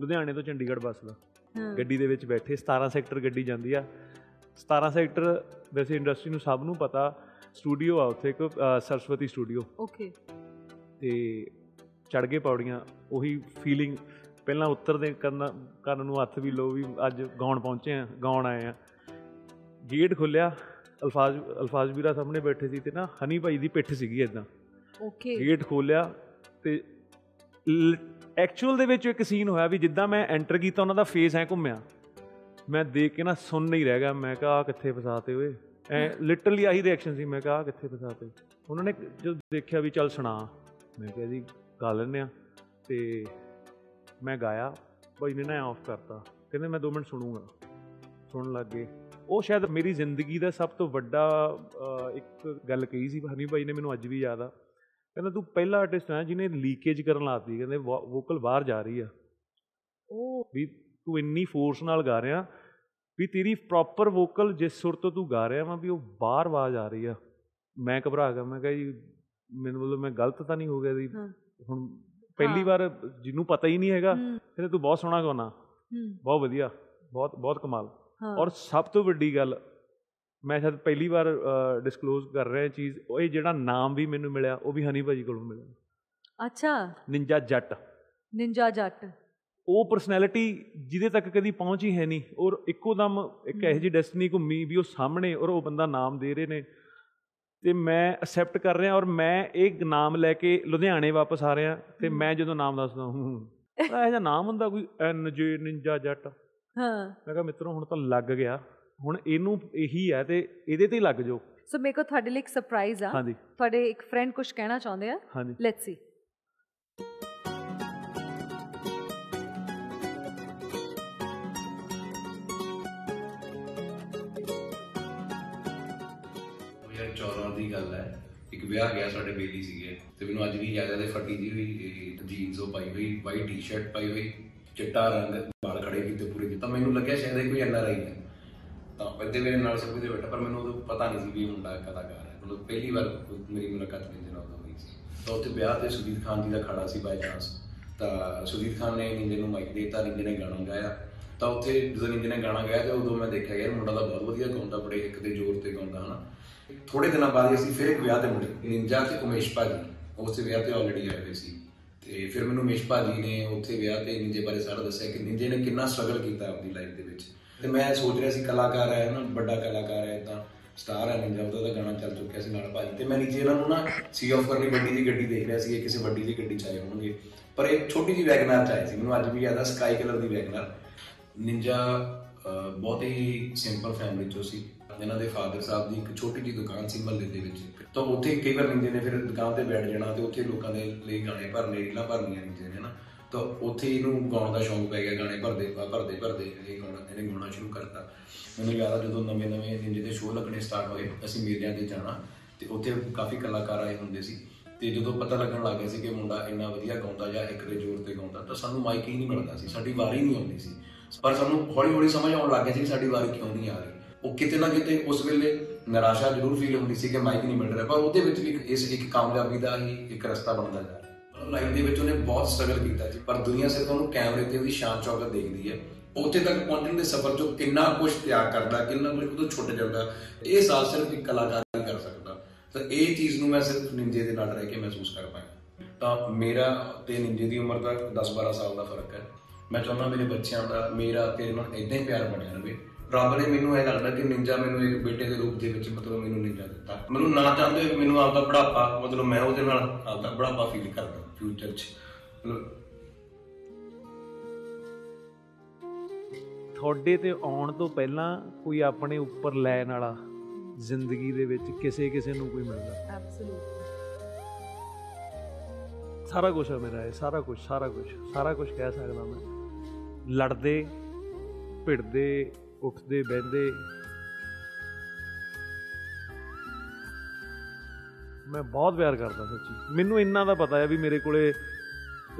ਲੁਧਿਆਣੇ ਤੋਂ ਚੰਡੀਗੜ੍ਹ ਬੱਸ ਦਾ। ਗੱਡੀ ਦੇ ਵਿੱਚ ਬੈਠੇ 17 ਸੈਕਟਰ ਗੱਡੀ ਜਾਂਦੀ ਆ। 17 ਸੈਕਟਰ ਵੈਸੇ ਇੰਡਸਟਰੀ ਨੂੰ ਸਭ ਨੂੰ ਪਤਾ ਸਟੂਡੀਓ ਆ ਉੱਥੇ ਇੱਕ ਸਰਸਵਤੀ ਸਟੂਡੀਓ। ਓਕੇ। ਤੇ ਚੜ ਗਏ ਪੌੜੀਆਂ ਉਹੀ ਫੀਲਿੰਗ ਪਹਿਲਾਂ ਉਤਰਦੇ ਕਰਨ ਕਰਨ ਨੂੰ ਹੱਥ ਵੀ ਲੋ ਵੀ ਅੱਜ ਗਾਉਣ ਪਹੁੰਚੇ ਆ ਗਾਉਣ ਆਏ ਆ। ਗੇਟ ਖੁੱਲਿਆ ਅਲਫਾਜ਼ ਅਲਫਾਜ਼ ਵੀਰਾ ਸਾਹਮਣੇ ਬੈਠੇ ਸੀ ਤੇ ਨਾ ਹਨੀ ਭਾਈ ਦੀ ਪਿੱਠ ਸੀਗੀ ਇਦਾਂ ਓਕੇ। ਗੇਟ ਖੋਲਿਆ ਤੇ ਐਕਚੁਅਲ ਦੇ ਵਿੱਚ ਇੱਕ ਸੀਨ ਹੋਇਆ ਵੀ ਜਿੱਦਾਂ ਮੈਂ ਐਂਟਰ ਕੀਤਾ ਉਹਨਾਂ ਦਾ ਫੇਸ ਐ ਘੁੰਮਿਆ। ਮੈਂ ਦੇਖ ਕੇ ਨਾ ਸੁਣ ਨਹੀਂ ਰਹਿ ਗਿਆ। ਮੈਂ ਕਿਹਾ ਆਹ ਕਿੱਥੇ ਫਸਾਤੇ ਓਏ? ਐ ਲਿਟਰਲੀ ਆਹੀ ਰਿਐਕਸ਼ਨ ਸੀ। ਮੈਂ ਕਿਹਾ ਆਹ ਕਿੱਥੇ ਫਸਾਤੇ? ਉਹਨਾਂ ਨੇ ਜਦੋਂ ਦੇਖਿਆ ਵੀ ਚੱਲ ਸੁਣਾ। ਮੈਂ ਕਿਹਾ ਜੀ ਗਾ ਲੈਂਦੇ ਆ। ਤੇ ਮੈਂ ਗਾਇਆ। ਭਾਈ ਨੇ ਨਾ ਆਫ ਕਰਤਾ। ਕਹਿੰਦੇ ਮੈਂ 2 ਮਿੰਟ ਸੁਣੂਗਾ। ਸੁਣਨ ਲੱਗ ਗਏ। ਉਹ ਸ਼ਾਇਦ ਮੇਰੀ ਜ਼ਿੰਦਗੀ ਦਾ ਸਭ ਤੋਂ ਵੱਡਾ ਇੱਕ ਗੱਲ ਕਹੀ ਸੀ। ਹਨੀ ਭਾਈ ਨੇ ਮੈਨੂੰ ਅੱਜ ਵੀ ਯਾਦ ਆ। ਕਹਿੰਦਾ ਤੂੰ ਪਹਿਲਾ ਆਰਟਿਸਟ ਹੈ ਜਿਹਨੇ ਲੀਕੇਜ ਕਰਨ ਲਾਤੀ ਕਹਿੰਦੇ ਵੋਕਲ ਬਾਹਰ ਜਾ ਰਹੀ ਆ। ਉਹ ਵੀ ਤੂੰ ਇੰਨੀ ਫੋਰਸ ਨਾਲ ਗਾ ਰਿਹਾ ਵੀ ਤੇਰੀ ਪ੍ਰੋਪਰ ਵੋਕਲ ਜਿਸ ਸੁਰ ਤੋਂ ਤੂੰ ਗਾ ਰਿਹਾ ਵਾ ਵੀ ਉਹ ਬਾਹਰ ਆਵਾਜ਼ ਆ ਰਹੀ ਆ। ਮੈਂ ਘਬਰਾ ਗਿਆ ਮੈਂ ਕਿਹਾ ਜੀ ਮੈਨੂੰ ਮਤਲਬ ਮੈਂ ਗਲਤ ਤਾਂ ਨਹੀਂ ਹੋ ਗਿਆ ਜੀ। ਹੁਣ ਪਹਿਲੀ। ਵਾਰ ਜਿਹਨੂੰ ਪਤਾ ਹੀ ਨਹੀਂ ਹੈਗਾ ਕਹਿੰਦੇ ਤੂੰ ਬਹੁਤ ਸੋਹਣਾ ਗਾਉਣਾ। ਬਹੁਤ ਵਧੀਆ ਬਹੁਤ ਬਹੁਤ ਕਮਾਲ। ਔਰ ਸਭ ਤੋਂ ਵੱਡੀ ਗੱਲ ਮੈਂ ਸ਼ਾਇਦ ਪਹਿਲੀ ਵਾਰ ਡਿਸਕਲੋਜ਼ ਕਰ ਰਿਹਾ ਇਹ ਚੀਜ਼ ਉਹ ਇਹ ਜਿਹੜਾ ਨਾਮ ਵੀ ਮੈਨੂੰ ਮਿਲਿਆ ਉਹ ਵੀ ਹਨੀ ਭਾਜੀ ਕੋਲੋਂ ਮਿਲਿਆ। ਅੱਛਾ। ਨਿੰਜਾ ਜੱਟ। ਨਿੰਜਾ ਜੱਟ। ਉਹ ਪਰਸਨੈਲਿਟੀ ਜਿਹਦੇ ਤੱਕ ਕਦੀ ਪਹੁੰਚ ਹੀ ਹੈ ਨਹੀਂ ਔਰ ਇੱਕੋ ਦਮ ਇੱਕ ਇਹੋ ਜਿਹੀ ਡੈਸਟੀਨੀ ਘੁੰਮੀ ਵੀ ਉਹ ਸਾਹਮਣੇ ਔਰ ਉਹ ਬੰਦਾ ਨਾਮ ਦੇ ਰਹੇ ਨੇ ਤੇ ਮੈਂ ਅਸੈਪਟ ਕਰ ਰਿਹਾ ਔਰ ਮੈਂ ਇਹ ਨਾਮ ਲੈ ਕੇ ਲੁਧਿਆਣੇ ਵਾਪਸ ਆ ਰਿਹਾ ਤੇ ਮੈਂ ਜਦੋਂ ਨਾਮ ਦੱਸਦਾ ਹੂੰ ਇਹ ਜਿਹਾ ਨਾਮ ਹੁੰਦਾ ਕੋਈ ਐਨ ਜੇ ਨਿੰਜਾ ਜੱਟ। ਹਾਂ। ਮੈਂ ਕਿਹਾ ਮਿੱਤਰੋ ਹੁਣ ਤਾਂ ਲੱਗ ਗਿਆ। ਹੁਣ ਇਹਨੂੰ ਇਹੀ ਹੈ ਤੇ ਇਹਦੇ ਤੇ ਹੀ ਲੱਗ ਜਾਓ। ਸੋ ਮੇਰੇ ਕੋ ਤੁਹਾਡੇ ਲਈ ਇੱਕ ਸਰਪ੍ਰਾਈਜ਼ ਆ। ਤੁਹਾਡੇ ਇੱਕ ਫਰੈਂਡ ਕੁਝ ਕਹਿਣਾ ਚਾਹੁੰਦੇ ਆ? ਲੈਟਸ ਸੀ ਵਿਆਹ ਗਿਆ ਸਾਡੇ ਬੇਲੀ ਸੀਗੇ ਤੇ ਮੈਨੂੰ ਅੱਜ ਵੀ ਯਾਦ ਹੈ ਤੇ ਫੱਟੀ ਜੀ ਹੋਈ ਜੀਨਸ ਉਹ ਪਾਈ ਹੋਈ ਵਾਈਟ ਟੀ-ਸ਼ਰਟ ਪਾਈ ਹੋਈ, ਚਿੱਟਾ ਰੰਗ, ਵਾਲ ਖੜੇ ਕੀਤੇ ਪੂਰੇ ਕੀਤਾ ਮੈਨੂੰ ਲੱਗਿਆ ਸ਼ਾਇਦ ਇਹ ਕੋਈ ਐਨਆਰਆਈ ਹੈ ਤਾਂ ਇੱਥੇ ਮੇਰੇ ਨਾਲ ਸਭ ਕੁਝ ਬੈਠਾ, ਪਰ ਮੈਨੂੰ ਉਦੋਂ ਪਤਾ ਨਹੀਂ ਸੀ ਵੀ ਇਹ ਮੁੰਡਾ ਕਲਾਕਾਰ ਹੈ। ਮਤਲਬ ਪਹਿਲੀ ਵਾਰ ਮੇਰੀ ਮੁਲਾਕਾਤ ਨਿੰਜੇ ਨਾਲ ਉਦੋਂ ਹੋਈ ਸੀ। ਤਾਂ ਉੱਥੇ ਵਿਆਹ ਤੇ ਸੁਦੀਪ ਖਾਨ ਜੀ ਦਾ ਖੜਾ ਸੀ ਬਾਈ ਚਾਂਸ ਤਾਂ ਸੁਦੀਪ ਖਾਨ ਨੇ ਨਿੰਜੇ ਨੂੰ ਮਾਈਕ ਦੇਤਾ, ਨਿੰਜੇ ਨੇ ਗਾਣਾ ਗਾਇਆ। ਤਾਂ ਉੱਥੇ ਜਦੋਂ ਨਿੰਜੇ ਨੇ ਗਾਣਾ ਗਾਇਆ ਤੇ ਉਦੋਂ ਮੈਂ ਦੇਖਿਆ, ਯਾਰ ਮੁੰਡਾ ਤਾਂ ਬਹੁਤ ਵਧੀਆ ਗਾਉਂਦਾ, ਬੜੇ ਇੱਕ ਦੇ ਜ਼ੋਰ ਤੇ ਗਾਉਂਦਾ, ਹਨਾ। ਥੋੜੇ ਦਿਨਾਂ ਬਾਅਦ ਹੀ ਅਸੀਂ ਫਿਰ ਇੱਕ ਵਿਆਹ ਤੇ ਮੁੜੇ ਨਿੰਜਾ ਤੇ ਉਮੇਸ਼ ਭਾਜੀ। ਉਸ ਵਿਆਹ ਤੇ ਆਲਰੇਡੀ ਆਏ ਹੋਏ ਸੀ। ਤੇ ਫਿਰ ਮੈਨੂੰ ਮੇਸ਼ ਭਾਜੀ ਨੇ ਉੱਥੇ ਵਿਆਹ ਤੇ ਨਿੰਜੇ ਬਾਰੇ ਸਾਰਾ ਦੱਸਿਆ ਕਿ ਨਿੰਜੇ ਨੇ ਕਿੰਨਾ ਸਟਰਗਲ ਕੀਤਾ ਆਪਣੀ ਲਾਈਫ ਦੇ ਵਿੱਚ। ਤੇ ਮੈਂ ਸੋਚ ਰਿਹਾ ਸੀ ਕਲਾਕਾਰ ਹੈ ਨਾ ਵੱਡਾ ਕਲਾਕਾਰ ਹੈ ਤਾਂ ਸਟਾਰ ਹੈ ਨਿੰਜਾ ਉਹਦਾ ਤਾਂ ਗਾਣਾ ਚੱਲ ਚੁੱਕਿਆ ਸੀ ਨਾਲ ਭਾਜੀ। ਤੇ ਮੈਂ ਨੀਚੇ ਇਹਨਾਂ ਨੂੰ ਨਾ ਸੀ ਆਫ ਕਰਨੀ ਵੱਡੀ ਦੀ ਗੱਡੀ ਦੇਖ ਰਿਹਾ ਸੀ ਇਹ ਕਿਸੇ ਵੱਡੀ ਦੀ ਗੱਡੀ ਚ ਆਏ ਹੋਣਗੇ। ਪਰ ਇੱਕ ਛੋਟੀ ਜਿਹੀ ਵੈਗਨਾਰ ਚ ਆਏ ਸੀ। ਮੈਨੂੰ ਅੱਜ ਵੀ ਯਾਦ ਆ ਸਕਾਈ ਕਲਰ ਦੀ ਵੈਗਨਾਰ ਨਿੰਜਾ ਅਹ, ਬਹੁਤ ਹੀ ਸਿੰਪਲ ਫੈਮਿਲੀ ਚੋਂ ਸੀ। ਇਹਨਾਂ ਦੇ ਫਾਦਰ ਸਾਹਿਬ ਦੀ ਇੱਕ ਛੋਟੀ ਜਿਹੀ ਦੁਕਾਨ ਸੀ ਮਹੱਲੇ ਦੇ ਵਿੱਚ। ਤਾਂ ਉੱਥੇ ਕਈ ਵਾਰ ਨਿੰਜੇ ਨੇ, ਫਿਰ ਦੁਕਾਨ ਤੇ ਬੈਠ ਜਾਣਾ ਤੇ ਉੱਥੇ ਲੋਕਾਂ ਦੇ ਲਈ ਗਾਣੇ ਭਰਨੇ, ਰੀਲਾਂ ਭਰਨੀਆਂ ਨਿੰਜੇ ਨੇ ਨਾ ਤਾਂ ਉੱਥੇ ਇਹਨੂੰ ਗਾਉਣ ਦਾ ਸ਼ੌਂਕ ਪੈ ਗਿਆ, ਗਾਣੇ ਭਰਦੇ ਭਰਦੇ ਭਰਦੇ, ਇਹ ਗਾਉਣਾ, ਇਹਨੇ ਗਾਉਣਾ ਸ਼ੁਰੂ ਕਰਤਾ। ਮੈਨੂੰ ਯਾਦ ਆ ਜਦੋਂ ਨਵੇਂ ਨਵੇਂ ਨਿੰਜੇ ਦੇ ਸ਼ੋਅ ਲੱਗਣੇ ਸਟਾਰਟ ਹੋਏ, ਅਸੀਂ ਮੇਲਿਆਂ ਤੇ ਜਾਣਾ, ਤੇ ਉੱਥੇ ਕਾਫੀ ਕਲਾਕਾਰ ਆਏ ਹੁੰਦੇ ਸੀ। ਤੇ ਜਦੋਂ ਪਤਾ ਲੱਗਣ ਲੱਗ ਗਿਆ ਸੀ ਕਿ ਮੁੰਡਾ ਇੰਨਾ ਵਧੀਆ ਗਾਉਂਦਾ ਜਾਂ ਇੱਕ ਦੇ ਜ਼ੋਰ ਤੇ ਗਾਉਂਦਾ, ਤਾਂ ਸਾਨੂੰ ਮਾਈਕ ਹੀ ਨਹੀਂ ਮਿਲਦਾ ਸੀ, ਸਾਡੀ ਵਾਰੀ ਨਹੀਂ ਆਉਂਦੀ ਸੀ। ਪਰ ਸਾਨੂੰ ਹੌਲੀ ਹੌਲੀ ਸਮਝ ਆਉਣ ਲੱਗ ਗਿਆ ਸੀ ਕਿ ਸਾਡੀ ਵਾਰੀ ਕਿਉਂ ਨਹੀਂ ਆ ਰਹੀ। ਉਹ ਕਿਤੇ ਨਾ ਕਿਤੇ ਉਸ ਵੇਲੇ ਨਿਰਾਸ਼ਾ ਜ਼ਰੂਰ ਫੀਲ ਹੁੰਦੀ ਸੀ ਕਿ ਮਾਈਕ ਨਹੀਂ ਮਿਲ ਰਿਹਾ, ਪਰ ਉਹਦੇ ਵਿੱਚ ਵੀ ਇੱਕ- ਇਸ ਇੱਕ ਕਾਮਯਾਬੀ ਦਾ ਹੀ ਇੱਕ ਰਸਤਾ ਬਣਦਾ ਜਾ ਰਿਹਾ ਲਾਈਫ ਦੇ ਵਿੱਚ ਉਹਨੇ ਬਹੁਤ ਸਟਰਗਲ ਕੀਤਾ ਸੀ ਪਰ ਦੁਨੀਆ ਸਿਰਫ ਉਹਨੂੰ ਕੈਮਰੇ ਤੇ ਉਹਦੀ ਸ਼ਾਨ ਚੌਕਤ ਦੇਖਦੀ ਹੈ। ਉੱਥੇ ਤੱਕ ਪਹੁੰਚਣ ਦੇ ਸਫ਼ਰ 'ਚੋਂ ਕਿੰਨਾ ਕੁਝ ਤਿਆਗ ਕਰਦਾ, ਕਿੰਨਾ ਕੁਝ ਉਹਦੋਂ ਛੁੱਟ ਜਾਂਦਾ, ਇਹ ਸਾਲ ਸਿਰਫ ਇੱਕ ਕਲਾਕਾਰ ਹੀ ਕਰ ਸਕਦਾ। ਤਾਂ ਇਹ ਚੀਜ਼ ਨੂੰ ਮੈਂ ਸਿਰਫ ਨਿੰਜੇ ਦੇ ਨਾਲ ਰਹਿ ਕੇ ਮਹਿਸੂਸ ਕਰ ਪਾਇਆ। ਤਾਂ ਮੇਰਾ ਤੇ ਨਿੰਜੇ ਦੀ ਉਮਰ ਦਾ 10-12 ਸਾਲ ਦਾ ਫ਼ਰਕ ਹੈ। ਮੈਂ ਚਾਹੁੰਦਾ ਮੇਰੇ ਬੱਚਿਆਂ ਦਾ, ਮੇਰਾ ਤੇਰੇ ਨਾਲ ਇਦਾਂ ਹੀ ਪਿਆਰ ਬਣਿਆ ਰਹੇ। ਰੱਬ ਨੇ ਮੈਨੂੰ ਇਹ ਲੱਗਦਾ ਕਿ ਨਿੰਜਾ ਮੈਨੂੰ ਇੱਕ ਬੇਟੇ ਦੇ ਰੂਪ ਦੇ ਵਿੱਚ ਮਤਲਬ ਮੈਨੂੰ ਨਿੰਜਾ ਦਿੱਤਾ। ਮੈਨੂੰ ਨਾ ਚਾਹੁੰਦੇ ਮੈਨੂੰ ਆਪਦਾ ਬੁਢਾਪਾ ਮਤਲਬ ਮੈਂ ਉਹਦੇ ਨਾਲ ਆਪਦਾ ਬੁਢਾਪਾ ਫੀਲ ਕਰਦਾ ਫਿਊਚਰ 'ਚ। ਮਤਲਬ ਤੁਹਾਡੇ ਤੇ ਆਉਣ ਤੋਂ ਪਹਿਲਾਂ ਕੋਈ ਆਪਣੇ ਉੱਪਰ ਲੈਣ ਵਾਲਾ ਜ਼ਿੰਦਗੀ ਦੇ ਵਿੱਚ ਕਿਸੇ ਕਿਸੇ ਨੂੰ ਕੋਈ ਮਿਲਦਾ? ਐਬਸੋਲੂਟ ਸਾਰਾ ਕੁਝ ਹੈ ਮੇਰਾ ਇਹ ਸਾਰਾ ਕੁਝ ਸਾਰਾ ਕੁਝ ਸਾਰਾ ਕੁਝ ਕਹਿ ਸਕਦਾ ਮੈਂ। ਲੜਦੇ ਭਿੜਦੇ ਉੱਠਦੇ ਬਹਿੰਦੇ ਮੈਂ ਬਹੁਤ ਪਿਆਰ ਕਰਦਾ ਸੱਚੀ। ਮੈਨੂੰ ਇੰਨਾ ਦਾ ਪਤਾ ਹੈ ਵੀ ਮੇਰੇ ਕੋਲੇ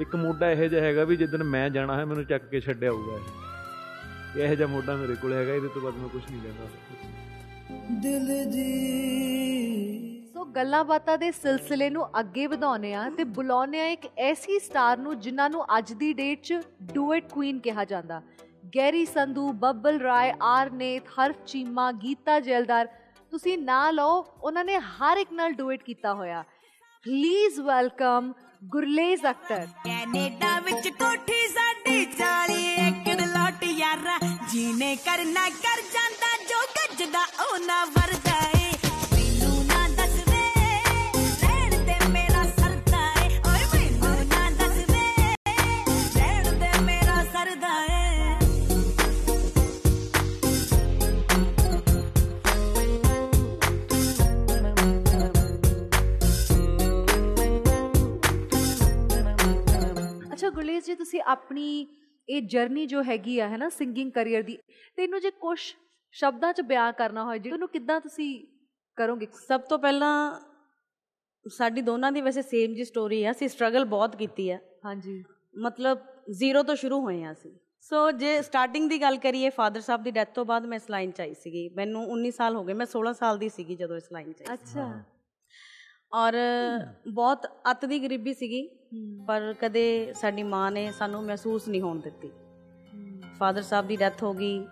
ਇੱਕ ਮੋਢਾ ਇਹੋ ਜਿਹਾ ਹੈਗਾ ਵੀ ਜਿੱਦਣ ਮੈਂ ਜਾਣਾ ਹੈ ਮੈਨੂੰ ਚੱਕ ਕੇ ਛੱਡਿਆ ਹੋਊਗਾ ਇਹ। ਇਹੋ ਜਿਹਾ ਮੋਢਾ ਮੇਰੇ ਕੋਲੇ ਹੈਗਾ ਇਹਦੇ ਤੋਂ ਬਾਅਦ ਮੈਂ ਕੁਝ ਨਹੀਂ ਕਹਿੰਦਾ ਦਿਲ ਦੀ ਸੋ ਗੱਲਾਂ ਬਾਤਾਂ ਦੇ ਸਿਲਸਿਲੇ ਨੂੰ ਅੱਗੇ ਵਧਾਉਨੇ ਆ ਤੇ ਬੁਲਾਉਨੇ ਆ ਇੱਕ ਐਸੀ ਸਟਾਰ ਨੂੰ ਜਿਨ੍ਹਾਂ ਨੂੰ ਅੱਜ ਦੀ ਡੇਟ 'ਚ ਡੂਇਟ ਕੁਈਨ ਕਿਹਾ ਜਾਂਦਾ। ਗੈਰੀ ਸੰਧੂ, ਬੱਬਲ ਰਾਏ, ਆਰਨੇਤ, ਹਰਫ ਚੀਮਾ, ਗੀਤਾ ਜੈਲਦਾਰ, ਤੁਸੀਂ ਨਾਂ ਲਓ, ਉਹਨਾਂ ਨੇ ਹਰ ਇੱਕ ਨਾਲ ਡੂਇਟ ਕੀਤਾ ਹੋਇਆ। Please welcome Gurlez Akhtar. Canada ਵਿੱਚ ਕੋਠੀ ਸਾਡੀ 40 ਏਕੜ ਲੋਟ ਯਾਰਾ ਜੀਨੇ ਕਰਨਾ, ਕਰ ਜਾਂਦਾ ਜੋ ਗੱਜਦਾ ਉਹ ਨਾ ਵਰਦਾ ਅੱਛਾ ਗੁਰਲੇਜ਼ ਜੀ ਤੁਸੀਂ ਆਪਣੀ ਇਹ ਜਰਨੀ ਜੋ ਹੈਗੀ ਆ ਹੈ ਨਾ ਸਿੰਗਿੰਗ ਕੈਰੀਅਰ ਦੀ ਤੇ ਇਹਨੂੰ ਜੇ ਕੁਝ ਸ਼ਬਦਾਂ 'ਚ ਬਿਆਨ ਕਰਨਾ ਹੋਏ ਜੀ ਉਹਨੂੰ ਕਿੱਦਾਂ ਤੁਸੀਂ ਕਰੋਗੇ? ਸਭ ਤੋਂ ਪਹਿਲਾਂ ਸਾਡੀ ਦੋਨਾਂ ਦੀ ਵੈਸੇ ਸੇਮ ਜੀ ਸਟੋਰੀ ਆ ਅਸੀਂ ਸਟਰਗਲ ਬਹੁਤ ਕੀਤੀ ਆ। ਹਾਂਜੀ। ਮਤਲਬ ਜ਼ੀਰੋ ਤੋਂ ਸ਼ੁਰੂ ਹੋਏ ਆ ਅਸੀਂ। ਸੋ ਜੇ ਸਟਾਰਟਿੰਗ ਦੀ ਗੱਲ ਕਰੀਏ ਫਾਦਰ ਸਾਹਿਬ ਦੀ ਡੈਥ ਤੋਂ ਬਾਅਦ ਮੈਂ ਇਸ ਲਾਈਨ 'ਚ ਆਈ ਸੀਗੀ। ਮੈਨੂੰ 19 ਸਾਲ ਹੋ ਗਏ ਮੈਂ 16 ਸਾਲ ਦੀ ਸੀਗੀ ਜਦੋਂ ਇਸ ਲਾਈਨ 'ਚ ਆਈ। ਅੱਛਾ। ਔਰ ਬਹੁਤ ਅੱਤ ਦੀ ਗਰੀਬੀ ਸੀਗੀ ਪਰ ਕਦੇ ਸਾਡੀ ਮਾਂ ਨੇ ਸਾਨੂੰ ਮਹਿਸੂਸ ਨਹੀਂ ਹੋਣ ਦਿੱਤੀ। ਫਾਦਰ ਸਾਹਿਬ ਦੀ ਡੈਥ ਹੋ ਗਈ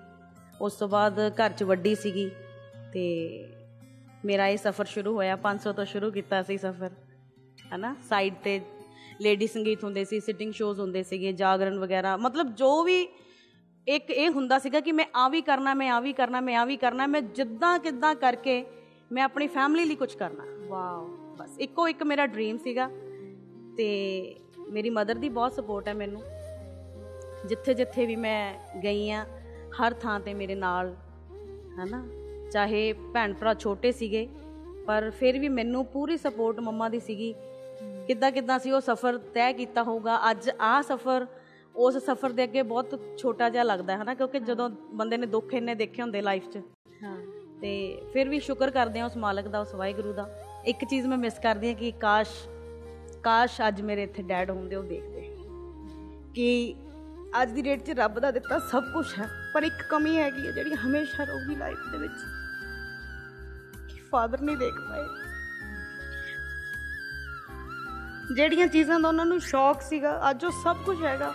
ਉਸ ਤੋਂ ਬਾਅਦ ਘਰ 'ਚ ਵੱਡੀ ਸੀਗੀ ਤੇ ਮੇਰਾ ਇਹ ਸਫ਼ਰ ਸ਼ੁਰੂ ਹੋਇਆ 500 ਤੋਂ ਸ਼ੁਰੂ ਕੀਤਾ ਸੀ ਸਫ਼ਰ ਹਨਾ? ਸਾਈਡ ਤੇ ਲੇਡੀ ਸੰਗੀਤ ਹੁੰਦੇ ਸੀ ਸਿਟਿੰਗ ਸ਼ੋਜ਼ ਹੁੰਦੇ ਸੀਗੇ ਜਾਗਰਣ ਵਗੈਰਾ ਮਤਲਬ ਜੋ ਵੀ ਇੱਕ ਇਹ ਹੁੰਦਾ ਸੀਗਾ ਕਿ ਮੈਂ ਆ ਵੀ ਕਰਨਾ ਮੈਂ ਆ ਵੀ ਕਰਨਾ ਮੈਂ ਆ ਵੀ ਕਰਨਾ ਮੈਂ ਜਿੱਦਾਂ ਕਿੱਦਾਂ ਕਰਕੇ ਮੈਂ ਆਪਣੀ ਫੈਮਿਲੀ ਲਈ ਕੁਝ ਕਰਨਾ। ਵਾਓ ਬਸ ਇੱਕੋ ਇੱਕ ਮੇਰਾ ਡ੍ਰੀਮ ਸੀਗਾ ਤੇ ਮੇਰੀ ਮਦਰ ਦੀ ਬਹੁਤ ਸਪੋਰਟ ਹੈ ਮੈਨੂੰ। ਜਿੱਥੇ ਜਿੱਥੇ ਵੀ ਮੈਂ ਗਈ ਆ ਹਰ ਥਾਂ ਤੇ ਮੇਰੇ ਨਾਲ ਹਨਾ? ਚਾਹੇ ਭੈਣ ਭਰਾ ਛੋਟੇ ਸੀਗੇ ਪਰ ਫਿਰ ਵੀ ਮੈਨੂੰ ਪੂਰੀ ਸਪੋਰਟ ਮੰਮਾ ਦੀ ਸੀਗੀ। ਕਿੱਦਾਂ ਕਿੱਦਾਂ ਸੀ ਉਹ ਸਫ਼ਰ ਤੈਅ ਕੀਤਾ ਹੋਊਗਾ ਅੱਜ ਆਹ ਸਫ਼ਰ ਉਸ ਸਫ਼ਰ ਦੇ ਅੱਗੇ ਬਹੁਤ ਛੋਟਾ ਜਿਹਾ ਲੱਗਦਾ ਹੈ ਹਨਾ? ਕਿਉਂਕਿ ਜਦੋਂ ਬੰਦੇ ਨੇ ਦੁੱਖ ਇੰਨੇ ਦੇਖੇ ਹੁੰਦੇ ਲਾਈਫ 'ਚ। ਹਾਂ। ਤੇ ਫਿਰ ਵੀ ਸ਼ੁਕਰ ਕਰਦੇ ਹਾਂ ਉਸ ਮਾਲਕ ਦਾ ਉਸ ਵਾਹਿਗੁਰੂ ਦਾ। ਇੱਕ ਚੀਜ਼ ਮੈਂ ਮਿਸ ਕਰਦੀ ਹਾਂ ਕਿ ਕਾਸ਼ ਕਾਸ਼ ਅੱਜ ਮੇਰੇ ਇੱਥੇ ਡੈਡ ਹੁੰਦੇ, ਉਹ ਦੇਖਦੇ। ਕਿ ਅੱਜ ਦੀ ਡੇਟ 'ਚ ਰੱਬ ਦਾ ਦਿੱਤਾ ਸਭ ਕੁਝ ਹੈ, ਪਰ ਇੱਕ ਕਮੀ ਹੈਗੀ ਹੈ ਜਿਹੜੀ ਹਮੇਸ਼ਾ ਰਹੂਗੀ ਲਾਈਫ ਦੇ ਵਿੱਚ, ਕਿ ਫਾਦਰ ਨਹੀਂ ਦੇਖ ਪਾਏ। ਜਿਹੜੀਆਂ ਚੀਜ਼ਾਂ ਦਾ ਉਹਨਾਂ ਨੂੰ ਸ਼ੌਕ ਸੀਗਾ, ਅੱਜ ਉਹ ਸਭ ਕੁਝ ਹੈਗਾ।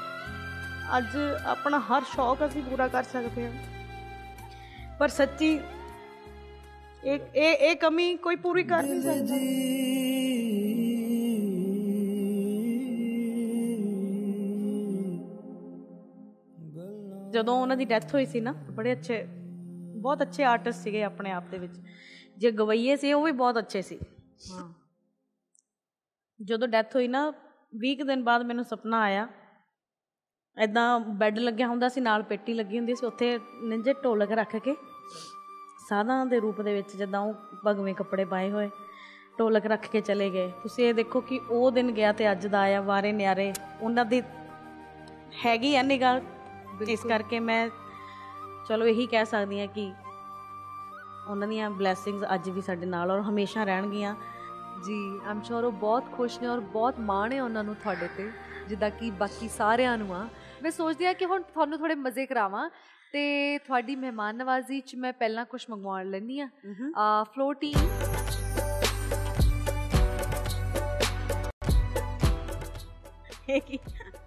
ਅੱਜ ਆਪਣਾ ਹਰ ਸ਼ੌਕ ਅਸੀਂ ਪੂਰਾ ਕਰ ਸਕਦੇ ਹਾਂ। ਪਰ ਸੱਚੀ ਇਹ ਇਹ ਇਹ ਕਮੀ ਕੋਈ ਪੂਰੀ ਕਰ ਨਹੀਂ ਸਕਦਾ ਜਦੋਂ ਉਹਨਾਂ ਦੀ ਡੈਥ ਹੋਈ ਸੀ ਨਾ ਬੜੇ ਅੱਛੇ ਬਹੁਤ ਅੱਛੇ ਆਰਟਿਸਟ ਸੀਗੇ ਆਪਣੇ ਆਪ ਦੇ ਵਿੱਚ। ਜੇ ਗਵਈਏ ਸੀ ਉਹ ਵੀ ਬਹੁਤ ਅੱਛੇ ਸੀ। ਹਾਂ। ਜਦੋਂ ਡੈਥ ਹੋਈ ਨਾ 20 ਦਿਨ ਬਾਅਦ ਮੈਨੂੰ ਸੁਪਨਾ ਆਇਆ। ਐਦਾਂ ਬੈੱਡ ਲੱਗਿਆ ਹੁੰਦਾ ਸੀ ਨਾਲ ਪੇਟੀ ਲੱਗੀ ਹੁੰਦੀ ਸੀ ਉੱਥੇ ਨਿੰਜੇ ਢੋਲਕ ਰੱਖ ਕੇ। ਸਾਧਾਂ ਦੇ ਰੂਪ ਦੇ ਵਿੱਚ ਜਿੱਦਾਂ ਉਹ ਭਗਵੇਂ ਕੱਪੜੇ ਪਾਏ ਹੋਏ ਢੋਲਕ ਰੱਖ ਕੇ ਚਲੇ ਗਏ। ਤੁਸੀਂ ਇਹ ਦੇਖੋ ਕਿ ਉਹ ਦਿਨ ਗਿਆ ਤੇ ਅੱਜ ਦਾ ਆਇਆ ਵਾਰੇ ਨਿਆਰੇ। ਉਹਨਾਂ ਦੀ ਹੈਗੀ ਆ ਨਿਗਾਹ। ਇਸ ਕਰਕੇ ਮੈਂ ਚਲੋ ਇਹੀ ਕਹਿ ਸਕਦੀ ਹਾਂ ਕਿ ਉਹਨਾਂ ਦੀਆਂ ਬਲੇਸਿੰਗਸ ਅੱਜ ਵੀ ਸਾਡੇ ਨਾਲ ਔਰ ਹਮੇਸ਼ਾ ਰਹਿਣਗੀਆਂ। ਜੀ ਆਮ ਸ਼ੋਰ ਉਹ ਬਹੁਤ ਖੁਸ਼ ਨੇ ਔਰ ਬਹੁਤ ਮਾਣ ਹੈ ਉਹਨਾਂ ਨੂੰ ਤੁਹਾਡੇ ਤੇ ਜਿੱਦਾਂ ਕਿ ਬਾਕੀ ਸਾਰਿਆਂ ਨੂੰ ਆ। ਮੈਂ ਸੋਚਦੀ ਆ ਕਿ ਹੁਣ ਤੁਹਾਨੂੰ ਥੋੜੇ ਮਜ਼ੇ ਕਰਾਵਾਂ। ਤੇ ਤੁਹਾਡੀ ਮਹਿਮਾਨ ਨਵਾਜ਼ੀ ਚ ਮੈਂ ਪਹਿਲਾਂ ਕੁਝ ਮੰਗਵਾਉਣ ਲੈਣੀ ਆ ਆ ਫਲੋ ਟੀਮ ਇਹ ਕੀ?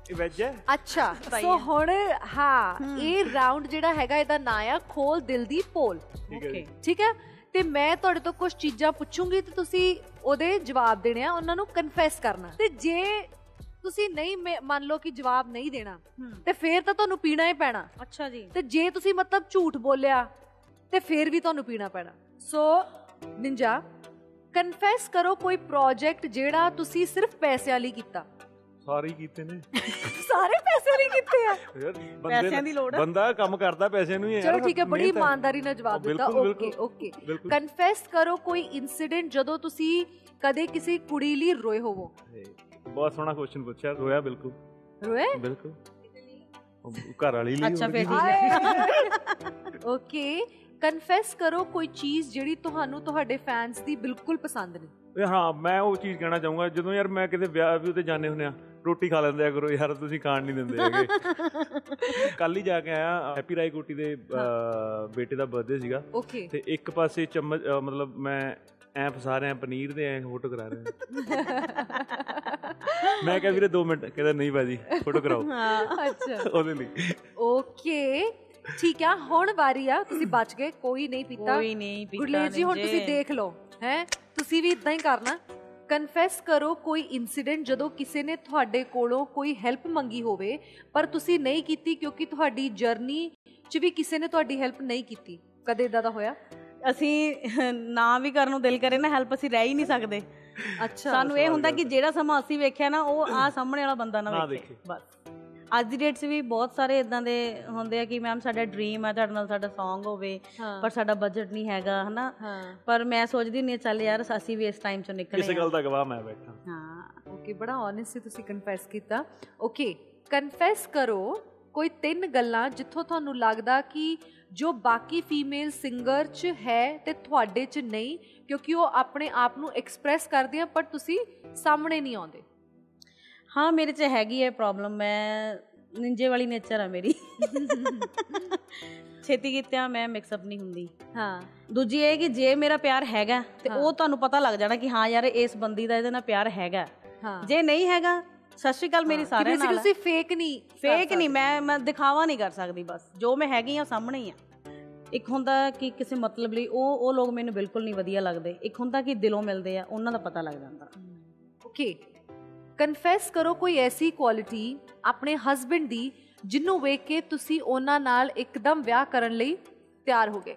ਇਹ ਵੈਜ ਹੈ? ਅੱਛਾ ਸੋ ਹੁਣ ਹਾਂ ਇਹ ਰਾਉਂਡ ਜਿਹੜਾ ਹੈਗਾ ਇਹਦਾ ਨਾਂ ਆ ਖੋਲ ਦਿਲ ਦੀ ਪੋਲ। ਜੀ। ਠੀਕ ਹੈ? ਤੇ ਮੈਂ ਤੁਹਾਡੇ ਤੋਂ ਕੁਝ ਚੀਜ਼ਾਂ ਪੁੱਛੂੰਗੀ ਤੇ ਤੁਸੀਂ ਉਹਦੇ ਜਵਾਬ ਦੇਣੇ ਆ ਉਹਨਾਂ ਨੂੰ ਕਨਫੈਸ ਕਰਨਾ। ਤੇ ਜੇ ਤੁਸੀਂ ਨਹੀਂ ਮੰਨ ਲਓ ਕਿ ਜਵਾਬ ਨਹੀਂ ਦੇਣਾ ਤੇ ਫੇਰ ਤਾਂ ਤੁਹਾਨੂੰ ਪੀਣਾ ਹੀ ਪੈਣਾ। ਅੱਛਾ ਜੀ। ਤੇ ਜੇ ਤੁਸੀਂ ਮਤਲਬ ਝੂਠ ਬੋਲਿਆ ਤੇ ਫੇਰ ਵੀ ਤੁਹਾਨੂੰ ਪੀਣਾ ਪੈਣਾ। ਸੋ ਨਿੰਜਾ ਕਨਫੈਸ ਕਰੋ ਕੋਈ ਪ੍ਰੋਜੈਕਟ ਜਿਹੜਾ ਤੁਸੀਂ ਸਿਰਫ ਪੈਸਿਆਂ ਲਈ ਕੀਤਾ। ਸਾਰੇ ਕੀਤੇ ਨੇ। ਸਾਰੇ ਪੈਸੇ ਲਈ ਕੀਤੇ ਆ? ਯਾਰ ਪੈਸਿਆਂ ਦੀ ਲੋੜ ਹੈ। ਬੰਦਾ ਕੰਮ ਕਰਦਾ ਪੈਸੇ ਨੂੰ ਹੀ ਹੈ ਚਲੋ ਠੀਕ ਹੈ ਬੜੀ ਇਮਾਨਦਾਰੀ ਨਾਲ ਜਵਾਬ ਦਿੱਤਾ। ਓਕੇ। ਓਕੇ। ਕਨਫੈਸ ਕਰੋ ਕੋਈ ਇਨਸੀਡੈਂਟ ਜਦੋਂ ਤੁਸੀਂ ਕਦੇ ਕਿਸੇ ਕੁੜੀ ਲਈ ਰੋਏ ਹੋਵੋ। ਬਹੁਤ ਸੋਹਣਾ ਕੁਐਸਚਨ ਪੁੱਛਿਆ ਰੋਇਆ ਬਿਲਕੁਲ। ਰੋਏ ਬਿਲਕੁਲ। ਉਹ ਘਰ ਵਾਲੀ ਲਈ ਅੱਛਾ, ਫਿਰ। ਠੀਕ ਓਕੇ ਕਨਫੈਸ ਕਰੋ ਕੋਈ ਚੀਜ਼ ਜਿਹੜੀ ਤੁਹਾਨੂੰ ਤੁਹਾਡੇ ਫੈਨਸ ਦੀ ਬਿਲਕੁਲ ਪਸੰਦ ਨਹੀਂ। ਹਾਂ ਮੈਂ ਉਹ ਚੀਜ਼ ਕਹਿਣਾ ਚਾਹੂੰਗਾ ਜਦੋਂ ਯਾਰ ਮੈਂ ਕਿਤੇ ਵਿਆਹ ਵੀ ਉਤੇ ਜਾਂਦੇ ਹੁੰਦੇ ਆ ਰੋਟੀ ਖਾ ਲੈਂਦੇ ਆ ਕਰੋ ਯਾਰ ਤੁਸੀਂ ਖਾਣ ਨਹੀਂ ਦਿੰਦੇ ਹੈਗੇ। ਕੱਲ ਹੀ ਜਾ ਕੇ ਆਇਆ ਹੈਪੀ ਰਾਈ ਕੋਟੀ ਦੇ ਬੇਟੇ ਦਾ ਬਰਥਡੇ ਸੀਗਾ। ਤੇ ਇੱਕ ਪਾਸੇ ਚਮਚ ਮਤਲਬ ਮੈਂ ਐ ਫਸਾ ਰਿਹਾ ਪਨੀਰ ਦੇ ਐ ਫੋਟੋ ਕਰਾ ਰਿਹਾ ਮੈਂ ਕਿਹਾ ਵੀਰੇ 2 ਮਿੰਟ ਕਹਿੰਦਾ ਨਹੀਂ ਬਾਜੀ ਫੋਟੋ ਕਰਾਓ। ਅੱਛਾ। ਉਹਦੇ ਲਈ। ਓਕੇ ਠੀਕ ਆ ਹੁਣ ਵਾਰੀ ਆ ਤੁਸੀਂ ਬਚ ਗਏ ਕੋਈ ਨਹੀਂ ਪੀਤਾ। ਕੋਈ ਨਹੀਂ ਪੀਤਾ ਗੁਰਲੇਜ ਜੀ ਹੁਣ। ਤੁਸੀਂ ਦੇਖ ਲਓ ਹੈ ਤੁਸੀਂ ਵੀ ਇਦਾਂ ਹੀ ਕਰਨਾ। ਕਨਫੈਸ ਕਰੋ ਕੋਈ ਇਨਸੀਡੈਂਟ ਜਦੋਂ ਕਿਸੇ ਨੇ ਤੁਹਾਡੇ ਕੋਲੋਂ ਕੋਈ ਹੈਲਪ ਮੰਗੀ ਹੋਵੇ ਪਰ ਤੁਸੀਂ ਨਹੀਂ ਕੀਤੀ ਕਿਉਂਕਿ ਤੁਹਾਡੀ ਜਰਨੀ 'ਚ ਵੀ ਕਿਸੇ ਨੇ ਤੁਹਾਡੀ ਹੈਲਪ ਨਹੀਂ ਕੀਤੀ। ਕਦੇ ਇਦਾਂ ਦਾ ਹੋਇਆ? ਅਸੀਂ ਨਾ ਵੀ ਕਰਨ ਨੂੰ ਦਿਲ ਕਰੇ ਨਾ ਹੈਲਪ ਅਸੀਂ ਰਹਿ ਹੀ ਨਹੀਂ ਸਕਦੇ। ਅੱਛਾ ਸਾਨੂੰ ਇਹ ਹੁੰਦਾ ਕਿ ਜਿਹੜਾ ਸਮਾਂ ਅਸੀਂ ਵੇਖਿਆ ਨਾ ਉਹ ਆ ਸਾਹਮਣੇ ਵਾਲਾ ਬੰਦਾ ਨਾ ਵੇਖੇ। ਬਸ। ਅੱਜ ਦੀ ਡੇਟ 'ਚ ਵੀ ਬਹੁਤ ਸਾਰੇ ਇਦਾਂ ਦੇ ਹੁੰਦੇ ਆ ਕਿ ਮੈਮ ਸਾਡਾ ਡ੍ਰੀਮ ਹੈ ਤੁਹਾਡੇ ਨਾਲ ਸਾਡਾ Song ਹੋਵੇ। ਪਰ ਸਾਡਾ ਬਜਟ ਨਹੀਂ ਹੈਗਾ ਹਨਾ? ਪਰ ਮੈਂ ਸੋਚਦੀ ਨਹੀਂ ਚੱਲ ਯਾਰ ਅਸੀਂ ਵੀ ਇਸ ਟਾਈਮ 'ਚੋਂ ਨਿਕਲੇ ਕਿਸੇ ਗੱਲ ਦਾ ਗਵਾਹ ਮੈਂ ਬੈਠਾ। ਹਾਂ ਓਕੇ ਬੜਾ ਓਨੈਸਟਲੀ ਤੁਸੀਂ ਕਨਫੈਸ ਕੀਤਾ। ਓਕੇ ਕਨਫੈਸ ਕਰੋ ਕੋਈ ਤਿੰਨ ਗੱਲਾਂ ਜਿੱਥੋਂ ਤੁਹਾਨੂੰ ਲੱਗਦਾ ਕਿ ਜੋ ਬਾਕੀ ਫੀਮੇਲ ਸਿੰਗਰ 'ਚ ਹੈ ਤੇ ਤੁਹਾਡੇ 'ਚ ਨਹੀਂ ਕਿਉਂਕਿ ਉਹ ਆਪਣੇ ਆਪ ਨੂੰ ਐਕਸਪ੍ਰੈਸ ਕਰਦੇ ਆ ਪਰ ਤੁਸੀਂ ਸਾਹਮਣੇ ਨਹੀਂ ਆਉਂਦੇ। ਹਾਂ ਮੇਰੇ 'ਚ ਹੈਗੀ ਹੈ ਪ੍ਰੋਬਲਮ ਮੈਂ ਨਿੰਜੇ ਵਾਲੀ ਨੇਚਰ ਆ ਮੇਰੀ। ਛੇਤੀ ਕੀਤਿਆਂ ਮੈਂ ਮਿਕਸ ਅਪ ਨਹੀਂ ਹੁੰਦੀ। ਹਾਂ। ਦੂਜੀ ਇਹ ਕਿ ਜੇ ਮੇਰਾ ਪਿਆਰ ਹੈਗਾ ਤੇ। ਉਹ ਤੁਹਾਨੂੰ ਪਤਾ ਲੱਗ ਜਾਣਾ ਕਿ ਹਾਂ ਯਾਰ ਇਸ ਬੰਦੀ ਦਾ ਇਹਦੇ ਨਾਲ ਪਿਆਰ ਹੈਗਾ। ਜੇ ਨਹੀਂ ਹੈਗਾ ਸਤਿ ਸ਼੍ਰੀ ਅਕਾਲ ਮੇਰੀ ਸਾਰਿਆਂ ਨਾਲ। ਤੁਸੀਂ ਫੇਕ ਨਹੀਂ ਫੇਕ ਨਹੀਂ। ਮੈਂ ਮੈਂ ਦਿਖਾਵਾ ਨਹੀਂ ਕਰ ਸਕਦੀ ਬਸ। ਜੋ ਮੈਂ ਹੈਗੀ ਆ ਸਾਹਮਣੇ ਹੀ ਆ। ਇੱਕ ਹੁੰਦਾ ਕਿ ਕਿਸੇ ਮਤਲਬ ਲਈ ਉਹ ਉਹ ਲੋਕ ਮੈਨੂੰ ਬਿਲਕੁਲ ਨਹੀਂ ਵਧੀਆ ਲੱਗਦੇ। ਇੱਕ ਹੁੰਦਾ ਕਿ ਦਿਲੋਂ ਮਿਲਦੇ ਆ ਉਹਨਾਂ ਦਾ ਪਤਾ ਲੱਗ ਜਾਂਦਾ। ਓਕੇ ਕਨਫੈਸ ਕਰੋ ਕੋਈ ਐਸੀ ਕੁਆਲਿਟੀ ਆਪਣੇ ਹਸਬੰਡ ਦੀ ਜਿਹਨੂੰ ਵੇਖ ਕੇ ਤੁਸੀਂ ਉਹਨਾਂ ਨਾਲ ਇੱਕਦਮ ਵਿਆਹ ਕਰਨ ਲਈ ਤਿਆਰ ਹੋ ਗਏ।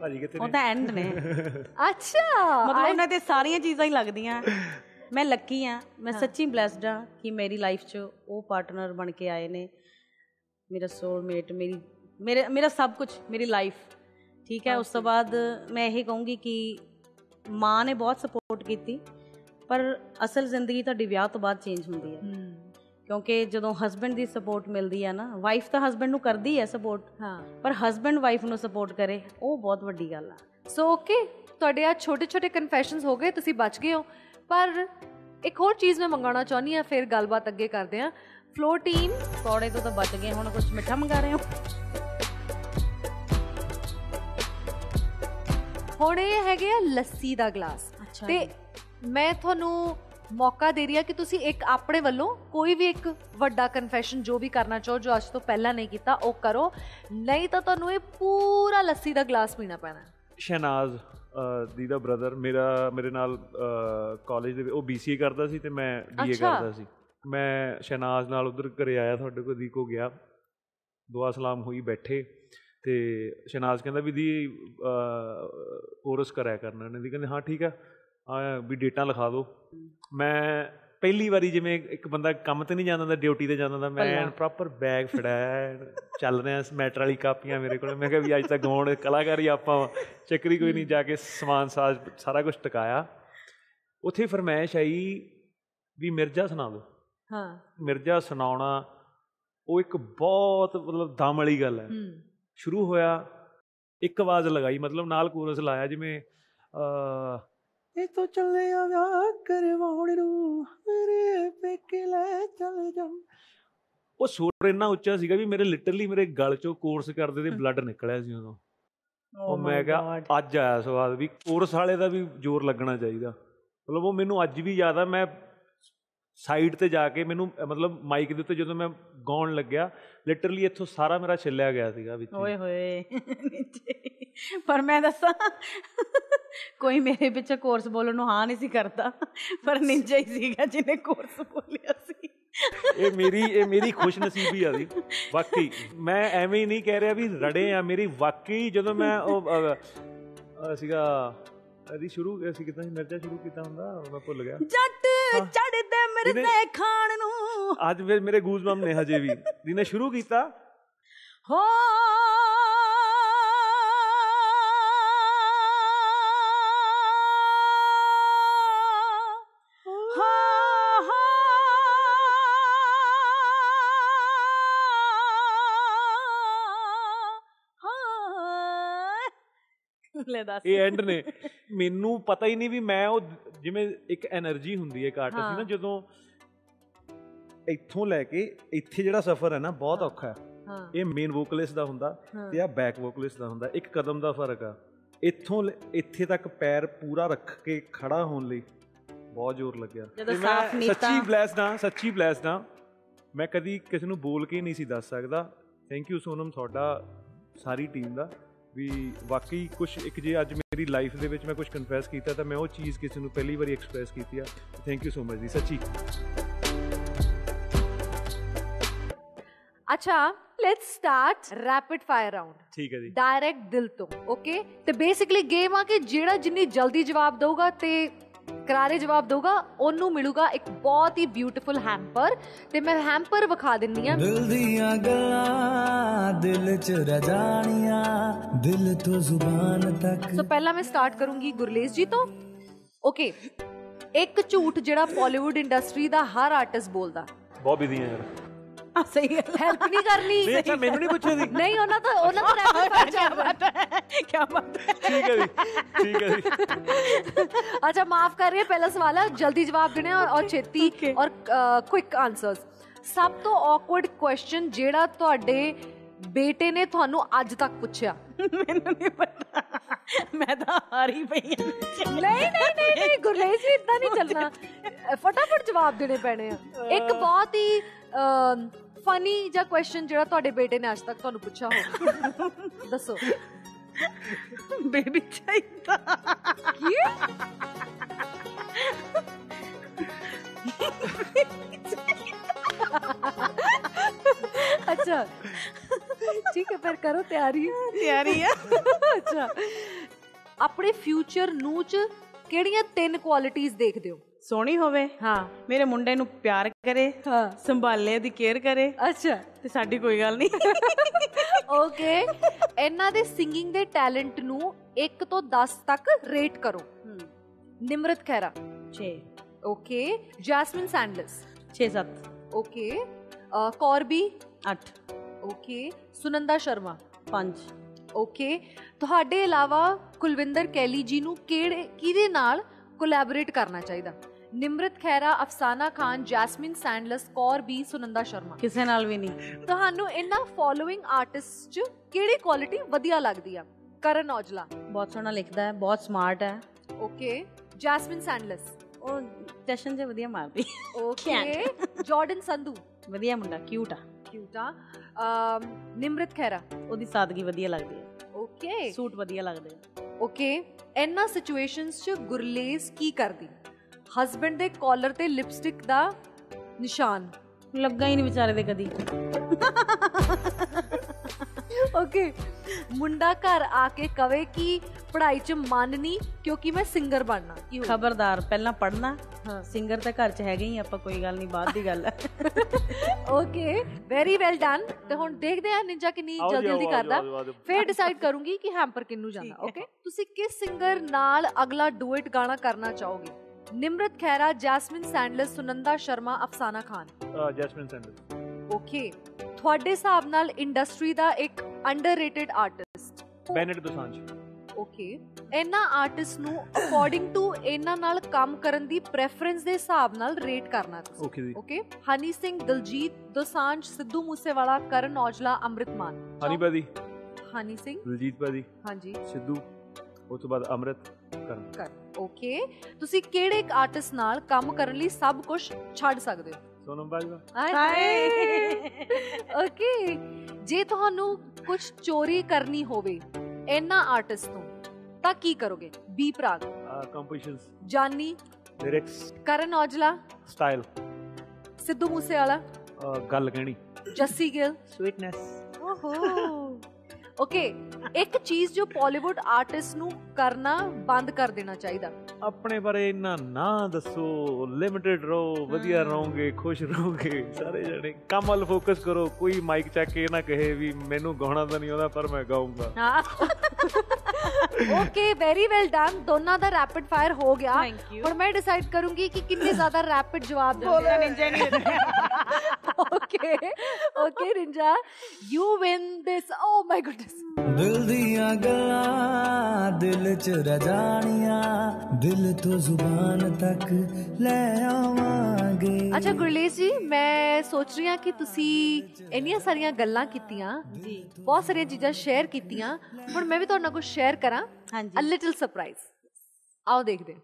ਭਾਜੀ ਕਿੱਥੇ ਉਹ ਤਾਂ ਐਂਡ ਨੇ। ਅੱਛਾ! ਮਤਲਬ ਉਹਨਾਂ ਤੇ ਸਾਰੀਆਂ ਚੀਜ਼ਾਂ ਹੀ ਲੱਗਦੀਆਂ। ਮੈਂ ਲੱਕੀ ਆ। ਮੈਂ ਸੱਚੀ ਬlesed ਆ ਕਿ ਮੇਰੀ ਲਾਈਫ 'ਚ ਉਹ ਪਾਰਟਨਰ ਬਣ ਕੇ ਆਏ ਨੇ। ਮੇਰਾ ਸੋਲਮੇਟ ਮੇਰੀ ਮੇਰੇ ਮੇਰਾ ਸਭ ਕੁਝ ਮੇਰੀ ਲਾਈਫ ਠੀਕ ਹੈ ਉਸ ਤੋਂ ਬਾਅਦ ਮੈਂ ਇਹ ਕਹੂੰਗੀ ਕਿ ਮਾਂ ਨੇ ਬਹੁਤ ਸਪੋਰਟ ਕੀਤੀ ਪਰ ਅਸਲ ਜ਼ਿੰਦਗੀ ਤੁਹਾਡੀ ਵਿਆਹ ਤੋਂ ਬਾਅਦ ਚੇਂਜ ਹੁੰਦੀ ਹੈ। ਕਿਉਂਕਿ ਜਦੋਂ ਹਸਬੰਡ ਦੀ ਸਪੋਰਟ ਮਿਲਦੀ ਹੈ ਨਾ ਵਾਈਫ ਤਾਂ ਹਸਬੰਡ ਨੂੰ ਕਰਦੀ ਹੈ ਸਪੋਰਟ ਹਾਂ। ਪਰ ਹਸਬੰਡ ਵਾਈਫ ਨੂੰ ਸਪੋਰਟ ਕਰੇ ਉਹ ਬਹੁਤ ਵੱਡੀ ਗੱਲ ਆ। ਸੋ ਓਕੇ ਤੁਹਾਡੇ ਆ ਛੋਟੇ ਛੋਟੇ ਕਨਫੈਸ਼ਨਸ ਹੋ ਗਏ ਤੁਸੀਂ ਬਚ ਗਏ ਹੋ। ਪਰ ਇੱਕ ਹੋਰ ਚੀਜ਼ ਮੈਂ ਮੰਗਾਉਣਾ ਚਾਹੁੰਦੀ ਆ ਫਿਰ ਗੱਲਬਾਤ ਅੱਗੇ ਕਰਦੇ ਆ ਫਲੋ ਟੀਮ ਕੌੜੇ ਤੋਂ ਤਾਂ ਬਚ ਗਏ ਹੁਣ ਕੁਝ ਮਿੱਠਾ ਮੰਗਾ ਰਹੇ ਹੋ? ਹੁਣ ਇਹ ਹੈਗੇ ਆ ਲੱਸੀ ਦਾ ਗਲਾਸ। ਅੱਛਾ ਤੇ ਮੈਂ ਤੁਹਾਨੂੰ ਮੌਕਾ ਦੇ ਰਹੀ ਆ ਕਿ ਤੁਸੀਂ ਇੱਕ ਆਪਣੇ ਵੱਲੋਂ ਕੋਈ ਵੀ ਇੱਕ ਵੱਡਾ ਕਨਫੈਸ਼ਨ ਜੋ ਵੀ ਕਰਨਾ ਚਾਹੋ ਜੋ ਅੱਜ ਤੋਂ ਪਹਿਲਾਂ ਨਹੀਂ ਕੀਤਾ ਉਹ ਕਰੋ। ਨਹੀਂ ਤਾਂ ਤੁਹਾਨੂੰ ਇਹ ਪੂਰਾ ਲੱਸੀ ਦਾ ਗਲਾਸ ਪੀਣਾ ਪੈਣਾ। ਸ਼ਹਿਨਾਜ਼। ਦੀ ਦਾ ਬ੍ਰਦਰ ਮੇਰਾ ਮੇਰੇ ਨਾਲ ਕਾਲਜ ਦੇ ਉਹ BCA ਕਰਦਾ ਸੀ ਤੇ ਮੈਂ BA। ਕਰਦਾ ਸੀ। ਮੈਂ ਸ਼ਹਿਨਾਜ਼ ਨਾਲ ਉਧਰ ਘਰੇ ਆਇਆ ਤੁਹਾਡੇ ਕੋਲ ਦੀ ਕੋ ਗਿਆ। ਦੁਆ ਸਲਾਮ ਹੋਈ ਬੈਠੇ ਤੇ ਸ਼ਨਾਜ਼ ਕਹਿੰਦਾ ਵੀ ਦੀ ਕੋਰਸ ਕਰਿਆ ਕਰਨਾ। ਨੇ ਦੀ ਕਹਿੰਦੇ ਹਾਂ ਠੀਕ ਆ। ਆ ਵੀ ਡੇਟਾਂ ਲਿਖਾ ਦਿਓ। ਮੈਂ ਪਹਿਲੀ ਵਾਰੀ ਜਿਵੇਂ ਇੱਕ ਬੰਦਾ ਕੰਮ ਤੇ ਨਹੀਂ ਜਾਂਦਾ ਹੁੰਦਾ ਡਿਊਟੀ ਤੇ ਜਾਂਦਾ ਹੁੰਦਾ ਮੈਂ ਪ੍ਰੋਪਰ ਬੈਗ ਫੜਾਇਆ ਚੱਲ ਰਿਹਾ ਮੈਟਰ ਵਾਲੀ ਕਾਪੀਆਂ ਮੇਰੇ ਕੋਲ। ਮੈਂ ਕਿਹਾ ਵੀ ਅੱਜ ਤੱਕ ਗਾਉਣ ਕਲਾਕਾਰੀ ਆਪਾਂ ਵਾਂ। ਚੱਕਰੀ ਕੋਈ ਨਹੀਂ ਜਾ ਕੇ ਸਮਾਨ ਸਾਜ਼ ਸਾਰਾ ਕੁਝ ਟਿਕਾਇਆ। ਉੱਥੇ ਫਰਮਾਇਸ਼ ਆਈ ਵੀ ਮਿਰਜ਼ਾ ਸੁਣਾ ਦਿਓ ਹਾਂ। ਮਿਰਜ਼ਾ ਸੁਣਾਉਣਾ ਉਹ ਇੱਕ ਬਹੁਤ ਮਤਲਬ ਦਮ ਵਾਲੀ ਗੱਲ ਹੈ। ਹੂੰ। ਸ਼ੁਰੂ ਹੋਇਆ ਇੱਕ ਆਵਾਜ਼ ਲਗਾਈ ਮਤਲਬ ਨਾਲ ਕੋਰਸ ਲਾਇਆ ਜਿਵੇਂ ਅ ਇਹ ਤੋਂ ਚੱਲਿਆ ਵਿਆਹ ਕਰਵਾਉਣ ਨੂੰ ਮੇਰੇ ਪੇਕੇ ਲੈ ਚੱਲ ਜਾ ਉਹ ਸੁਰ ਇੰਨਾ ਉੱਚਾ ਸੀਗਾ ਵੀ ਮੇਰੇ ਲਿਟਰਲੀ ਮੇਰੇ ਗਲ ਚੋਂ ਕੋਰਸ ਕਰਦੇ ਤੇ ਬਲੱਡ ਨਿਕਲਿਆ ਸੀ ਉਦੋਂ। ਉਹ ਮੈਂ ਕਿਹਾ ਅੱਜ ਆਇਆ ਸਵਾਦ ਵੀ ਕੋਰਸ ਵਾਲੇ ਦਾ ਵੀ ਜ਼ੋਰ ਲੱਗਣਾ ਚਾਹੀਦਾ। ਮਤਲਬ ਉਹ ਮੈਨੂੰ ਅੱਜ ਵੀ ਯਾਦ ਆ ਮੈਂ ਸਾਈਡ ਤੇ ਜਾ ਕੇ ਮੈਨੂੰ ਮਤਲਬ ਮਾਈਕ ਦੇ ਉੱਤੇ ਜਦੋਂ ਮੈਂ ਗਾਉਣ ਲੱਗਿਆ ਲਿਟਰਲੀ ਇੱਥੋਂ ਸਾਰਾ ਮੇਰਾ ਛਿੱਲਿਆ ਗਿਆ ਸੀਗਾ ਵਿੱਚ। ਓਏ ਹੋਏ। ਪਰ ਮੈਂ ਦੱਸਾਂ ਕੋਈ ਮੇਰੇ ਪਿੱਛੇ ਕੋਰਸ ਬੋਲਣ ਨੂੰ ਹਾਂ ਨਹੀਂ ਸੀ ਕਰਦਾ ਪਰ ਨਿੰਜਾ ਹੀ ਸੀਗਾ ਜਿਹਨੇ ਕੋਰਸ ਬੋਲਿਆ ਸੀ ਇਹ ਮੇਰੀ ਇਹ ਮੇਰੀ ਖੁਸ਼ਨਸੀਬੀ ਆ ਦੀ ਵਾਕਈ ਮੈਂ ਐਵੇਂ ਹੀ ਨਹੀਂ ਕਹਿ ਰਿਹਾ ਵੀ ਰੜੇ ਆ ਮੇਰੀ ਵਾਕਈ ਜਦੋਂ ਮੈਂ ਉਹ ਸੀਗਾ ਅਦੀ ਸ਼ੁਰੂ ਅਸੀਂ ਕਿਦਾਂ ਮਿਰਜ਼ਾ ਸ਼ੁਰੂ ਕੀਤਾ ਹੁੰਦਾ ਮੈਂ ਭੁੱਲ ਗਿਆ। ਜੱਟ ਚੜਦੇ ਮਿਰਜ਼ੇ ਖਾਣ ਨੂੰ। ਅੱਜ ਫਿਰ ਮੇਰੇ ਗੂਜ਼ਬੰਮ ਨੇ ਹਜੇ ਵੀ। ਜਿਹਨੇ ਸ਼ੁਰੂ ਕੀਤਾ ਹੋ ਲੈ ਦੱਸ। ਇਹ ਐਂਡ ਨੇ। ਮੈਨੂੰ ਪਤਾ ਹੀ ਨਹੀਂ ਵੀ ਮੈਂ ਉਹ ਜਿਵੇਂ ਇੱਕ એનર્ਜੀ ਹੁੰਦੀ ਹੈ ਇੱਕ ਆਰਟਿਸਟ ਦੀ ਨਾ ਜਦੋਂ ਇੱਥੋਂ ਲੈ ਕੇ ਇੱਥੇ ਜਿਹੜਾ ਸਫ਼ਰ ਹੈ ਨਾ ਬਹੁਤ ਔਖਾ ਹੈ। ਇਹ ਮੇਨ ਵੋਕਲਿਸਟ ਦਾ ਹੁੰਦਾ ਤੇ ਆ ਬੈਕ ਵੋਕਲਿਸਟ ਦਾ ਹੁੰਦਾ। ਇੱਕ ਕਦਮ ਦਾ ਫ਼ਰਕ ਆ। ਇੱਥੋਂ ਇੱਥੇ ਤੱਕ ਪੈਰ ਪੂਰਾ ਰੱਖ ਕੇ ਖੜਾ ਹੋਣ ਲਈ ਬਹੁਤ ਜ਼ੋਰ ਲੱਗਿਆ। ਮੈਂ ਸੱਚੀ ਬlesed ਹਾਂ ਸੱਚੀ ਬlesed ਹਾਂ। ਮੈਂ ਕਦੀ ਕਿਸੇ ਨੂੰ ਬੋਲ ਕੇ ਨਹੀਂ ਸੀ ਦੱਸ ਸਕਦਾ। ਥੈਂਕ ਯੂ ਸੋਨਮ ਤੁਹਾਡਾ ਸਾਰੀ ਟੀਮ ਦਾ। ਵੀ ਵਾਕਈ ਕੁਝ ਇੱਕ ਜੇ ਅੱਜ ਮੇਰੀ ਲਾਈਫ ਦੇ ਵਿੱਚ ਮੈਂ ਕੁਝ ਕਨਫੈਸ ਕੀਤਾ ਤਾਂ ਮੈਂ ਉਹ ਚੀਜ਼ ਕਿਸੇ ਨੂੰ ਪਹਿਲੀ ਵਾਰੀ ਐਕਸਪ੍ਰੈਸ ਕੀਤੀ ਆ। ਥੈਂਕ ਯੂ ਸੋ ਮਚ ਜੀ ਸੱਚੀ। ਅੱਛਾ let's start rapid fire round ਠੀਕ ਹੈ ਜੀ। ਡਾਇਰੈਕਟ ਦਿਲ ਤੋਂ ਓਕੇ ਤੇ ਬੇਸਿਕਲੀ ਗੇਮ ਆ ਕਿ ਜਿਹੜਾ ਜਿੰਨੀ ਜਲਦੀ ਜਵਾਬ ਦਊਗਾ ਤੇ ਕਰਾਰੇ ਜਵਾਬ ਦਊਗਾ ਉਹਨੂੰ ਮਿਲੂਗਾ ਇੱਕ ਬਹੁਤ ਹੀ ਬਿਊਟੀਫੁਲ ਹੈਂਪਰ ਤੇ ਮੈਂ ਹੈਂਪਰ ਵਿਖਾ ਦਿੰਨੀ ਆ। ਦਿਲ ਦੀਆਂ ਗੱਲਾਂ ਦਿਲ ਚ ਰਜਾਣੀਆਂ ਦਿਲ ਤੋਂ ਜ਼ੁਬਾਨ ਤੱਕ। ਸੋ ਪਹਿਲਾਂ ਮੈਂ ਸਟਾਰਟ ਕਰੂੰਗੀ ਗੁਰਲੇਸ ਜੀ ਤੋਂ। ਓਕੇ ਇੱਕ ਝੂਠ ਜਿਹੜਾ ਬਾਲੀਵੁੱਡ ਇੰਡਸਟਰੀ ਦਾ ਹਰ ਆਰਟਿਸਟ ਬੋਲਦਾ। ਬਹੁਤ ਬਿਜ਼ੀ ਆ ਯਾਰ। ਸਹੀ ਹੈ ਹੈਲਪ ਨਹੀਂ ਕਰਨੀ। ਨਹੀਂ ਅੱਛਾ ਮੈਨੂੰ ਨਹੀਂ ਪੁੱਛਿਆ ਸੀ। ਨਹੀਂ ਉਹਨਾਂ ਤੋਂ ਉਹਨਾਂ ਤੋਂ ਰੈਫਰ ਕਰ ਜਾ। ਬਾਤ ਹੈ ਕੀ ਬਾਤ ਹੈ। ਠੀਕ ਹੈ ਜੀ ਠੀਕ ਹੈ ਜੀ। ਅੱਛਾ ਮਾਫ ਕਰਿਏ ਪਹਿਲਾ ਸਵਾਲ ਹੈ ਜਲਦੀ ਜਵਾਬ ਦੇਣੇ ਔਰ ਛੇਤੀ ਔਰ ਕੁਇਕ ਆਨਸਰਸ ਸਭ ਤੋਂ ਔਕਵਰਡ ਕੁਐਸਚਨ ਜਿਹੜਾ ਤੁਹਾਡੇ ਬੇਟੇ ਨੇ ਤੁਹਾਨੂੰ ਅੱਜ ਤੱਕ ਪੁੱਛਿਆ। ਮੈਨੂੰ ਨਹੀਂ ਪਤਾ। ਮੈਂ ਤਾਂ ਹਾਰੀ ਪਈ ਹਾਂ। ਨਹੀਂ ਨਹੀਂ ਨਹੀਂ ਨਹੀਂ ਗੁਰਲੇਜ ਜੀ ਇਦਾਂ ਨਹੀਂ ਚੱਲਣਾ। ਫਟਾਫਟ ਜਵਾਬ ਦੇਣੇ ਪੈਣੇ ਆ। ਇੱਕ ਬਹੁਤ ਹੀ ਫਨੀ ਜਿਹਾ ਕੁਐਸਚਨ ਜਿਹੜਾ ਤੁਹਾਡੇ ਬੇਟੇ ਨੇ ਅੱਜ ਤੱਕ ਤੁਹਾਨੂੰ ਪੁੱਛਿਆ ਹੋ ਦੱਸੋ। ਬੇਬੀ ਚਾਹੀਦਾ। ਕੀ? ਅੱਛਾ। ਠੀਕ ਹੈ ਫਿਰ ਕਰੋ ਤਿਆਰੀ। ਤਿਆਰੀ ਆ। ਅੱਛਾ। ਆਪਣੇ ਫਿਊਚਰ ਨੂੰ ਚ ਕਿਹੜੀਆਂ ਤਿੰਨ ਕੁਆਲਿਟੀਆਂ ਦੇਖਦੇ ਹੋ? ਸੋਹਣੀ ਹੋਵੇ ਹਾਂ। ਮੇਰੇ ਮੁੰਡੇ ਨੂੰ ਪਿਆਰ ਕਰੇ ਹਾਂ। ਸੰਭਾਲੇ ਉਹਦੀ ਕੇਅਰ ਕਰੇ। ਅੱਛਾ। ਤੇ ਸਾਡੀ ਕੋਈ ਗੱਲ ਨਹੀਂ। ਓਕੇ ਇਹਨਾਂ ਦੇ ਸਿੰਗਿੰਗ ਦੇ ਟੈਲੈਂਟ ਨੂੰ 1 ਤੋਂ 10 ਤੱਕ ਰੇਟ ਕਰੋ। Nimrat Khaira 6 okay Jasmine Sandlas 6 7 okay Kaur B. 8 okay Sunanda Sharma. 5 okay ਤੁਹਾਡੇ ਇਲਾਵਾ ਕੁਲਵਿੰਦਰ ਕੈਲੀ ਜੀ ਨੂੰ ਕਿਹੜੇ ਕਿਹਦੇ ਨਾਲ ਕੋਲੈਬੋਰੇਟ ਕਰਨਾ ਚਾਹੀਦਾ? Nimrat Khaira Afsana Khan Jasmine Sandlas Kaur B Sunanda Sharma. ਕਿਸੇ ਨਾਲ ਵੀ ਨਹੀਂ। ਤੁਹਾਨੂੰ ਇਹਨਾਂ ਫੋਲੋਇੰਗ ਆਰਟਿਸਟ ਚ ਕਿਹੜੀ ਕੁਆਲਿਟੀ ਵਧੀਆ ਲੱਗਦੀ ਆ? ਕਰਨ ਔਜਲਾ। ਬਹੁਤ ਸੋਹਣਾ ਲਿਖਦਾ ਹੈ ਬਹੁਤ ਸਮਾਰਟ ਹੈ। ਓਕੇ ਜੈਸਮਿਨ ਸੈਂਡਲਸ। ਉਹ ਜਸ਼ਨ ਜੇ ਵਧੀਆ ਮਾਰਦੀ। ਓਕੇ ਜਾਰਡਨ ਸੰਧੂ। ਵਧੀਆ ਮੁੰਡਾ ਕਿਊਟ ਆ। ਕਿਊਟ ਆ। ਨਿਮਰਤ ਖੈਰਾ ਉਹਦੀ ਸਾਦਗੀ ਵਧੀਆ ਲੱਗਦੀ ਹੈ। ਓਕੇ ਸੂਟ ਵਧੀਆ ਲੱਗਦੇ ਆ। ਓਕੇ ਇਹਨਾਂ ਸਿਚੁਏਸ਼ਨਸ 'ਚ ਗੁਰਲੇਸ ਕੀ ਕਰਦੀ? ਹਸਬੰਡ ਦੇ ਕਾਲਰ ਤੇ ਲਿਪਸਟਿਕ ਦਾ ਨਿਸ਼ਾਨ। ਲੱਗਾ ਹੀ ਨਹੀਂ ਵਿਚਾਰੇ ਦੇ ਕਦੀ। ਓਕੇ ਮੁੰਡਾ ਘਰ ਆ ਕੇ ਕਵੇ ਕਿ ਪੜ੍ਹਾਈ 'ਚ ਮਨ ਨਹੀਂ ਕਿਉਂਕਿ ਮੈਂ ਸਿੰਗਰ ਬਣਨਾ। ਕੀ ਹੋਊ? ਖਬਰਦਾਰ ਪਹਿਲਾਂ ਪੜਨਾ ਹਾਂ। ਸਿੰਗਰ ਤਾਂ ਘਰ 'ਚ ਹੈਗੇ ਹੀ ਆਪਾਂ ਕੋਈ ਗੱਲ ਨਹੀਂ ਬਾਅਦ ਦੀ ਗੱਲ ਹੈ ਓਕੇ ਵੈਰੀ ਵੈਲ ਡਨ ਤੇ ਹੁਣ ਦੇਖਦੇ ਆ ਨਿੰਜਾ ਕਿੰਨੀ ਜਲਦੀ ਜਲਦੀ ਕਰਦਾ। ਫਿਰ ਡਿਸਾਈਡ ਕਰੂੰਗੀ ਕਿ ਹੈਂਪਰ ਕਿੰਨੂੰ ਜਾਣਾ। ਓਕੇ ਤੁਸੀਂ ਕਿਸ ਸਿੰਗਰ ਨਾਲ ਅਗਲਾ ਡੂਇਟ ਗਾਣਾ ਕਰਨਾ ਚਾਹੋਗੇ? ਨਿਮਰਤ ਖੈਰਾ ਜੈਸਮਿਨ ਸੈਂਡਲਸ ਸੁਨੰਦਾ ਸ਼ਰਮਾ ਅਫਸਾਨਾ ਖਾਨ। ਜੈਸਮਿਨ ਸੈਂਡਲ ਓਕੇ ਤੁਹਾਡੇ ਹਿਸਾਬ ਨਾਲ ਇੰਡਸਟਰੀ ਦਾ ਇੱਕ underrated artist Bennet Dosanjh. Okay ਇਹਨਾਂ ਆਰਟਿਸਟ ਨੂੰ ਅਕੋਰਡਿੰਗ ਟੂ ਇਹਨਾਂ ਨਾਲ ਕੰਮ ਕਰਨ ਦੀ ਪ੍ਰੈਫਰੈਂਸ ਦੇ ਹਿਸਾਬ ਨਾਲ ਰੇਟ ਕਰਨਾ ਤੁਸੀਂ। ਓਕੇ ਜੀ। ਓਕੇ ਹਨੀ ਸਿੰਘ ਦਲਜੀਤ ਦੋਸਾਂਝ ਸਿੱਧੂ ਮੂਸੇਵਾਲਾ ਕਰਨ ਔਜਲਾ ਅੰਮ੍ਰਿਤ ਮਾਨ। ਹਨੀ ਭਾਜੀ। ਹਨੀ ਸਿੰਘ। ਦਲਜੀਤ ਭਾਜੀ। ਹਾਂਜੀ। ਸਿੱਧੂ। ਉਸ ਤੋਂ ਬਾਅਦ ਅੰਮ੍ਰਿਤ ਕਰਨ। ਕਰ ਓਕੇ ਤੁਸੀਂ ਕਿਹੜੇ ਇੱਕ ਆਰਟਿਸਟ ਨਾਲ ਕੰਮ ਕਰਨ ਲਈ ਸਭ ਕੁਝ ਛੱਡ ਸਕਦੇ ਹੋ? ਸੋਨਮ ਬਾਜਵਾ। ਹਾਏ ਓਕੇ ਜੇ ਤੁਹਾਨੂੰ ਕੁਝ ਚੋਰੀ ਕਰਨੀ ਹੋਵੇ ਇਹਨਾਂ ਆਰਟਿਸਟ ਤੋਂ ਤਾਂ ਕੀ ਕਰੋਗੇ? B Praak compositions Jaani lyrics Karan Aujla. Style Sidhu Moosewala. ਗੱਲ ਕਹਿਣੀ। ਜੱਸੀ ਗਿੱਲ। ਸਵੀਟਨੈਸ ਓਹੋ। ਓਕੇ ਇੱਕ ਚੀਜ਼ ਜੋ ਬਾਲੀਵੁੱਡ ਆਰਟਿਸਟ ਨੂੰ ਕਰਨਾ ਬੰਦ ਕਰ ਦੇਣਾ ਚਾਹੀਦਾ। ਆਪਣੇ ਬਾਰੇ ਇੰਨਾ ਨਾ ਦੱਸੋ ਲਿਮਿਟਿਡ ਰਹੋ ਵਧੀਆ ਰਹੋਗੇ ਖੁਸ਼ ਰਹੋਗੇ ਸਾਰੇ ਜਣੇ। ਕੰਮ ਵੱਲ ਫੋਕਸ ਕਰੋ ਕੋਈ ਮਾਈਕ ਚੱਕ ਕੇ ਨਾ ਕਹੇ ਵੀ ਮੈਨੂੰ ਗਾਉਣਾ ਤਾਂ ਨਹੀਂ ਆਉਂਦਾ ਪਰ ਮੈਂ ਗਾਉਂਗਾ ਹਾਂ। ਓਕੇ ਵੈਰੀ ਵੈਲ ਡਨ ਦੋਨਾਂ ਦਾ ਰੈਪਿਡ ਫਾਇਰ ਹੋ ਗਿਆ. ਹੁਣ ਮੈਂ ਡਿਸਾਈਡ ਕਰੂੰਗੀ ਕਿ ਕਿੰਨੇ ਜ਼ਿਆਦਾ ਰੈਪਿਡ ਜਵਾਬ ਦਿੰਦੇ ਆ। Ninja okay okay Ninja you win this oh my goodness ਦਿਲ ਦੀਆਂ ਗੱਲਾਂ ਦਿਲ ਚ ਰਜਾਣੀਆਂ ਦਿਲ ਤੋਂ ਜ਼ੁਬਾਨ ਤੱਕ ਲੈ ਆਵਾਂਗੇ ਅੱਛਾ ਗੁਰਲੇਸ ਜੀ ਮੈਂ ਸੋਚ ਰਹੀ ਹਾਂ ਕਿ ਤੁਸੀਂ ਇੰਨੀਆਂ ਸਾਰੀਆਂ ਗੱਲਾਂ ਕੀਤੀਆਂ ਜੀ ਬਹੁਤ ਸਾਰੀਆਂ ਚੀਜ਼ਾਂ ਸ਼ੇਅਰ ਕੀਤੀਆਂ ਹੁਣ ਮੈਂ ਵੀ ਤੁਹਾਡੇ ਨਾਲ ਕੁਝ ਸ਼ੇਅਰ ਕਰਾਂ ਅ ਹਾਂਜੀ ਲਿਟਲ ਸਰਪ੍ਰਾਈਜ਼ ਆਓ ਦੇਖਦੇ ਹਾਂ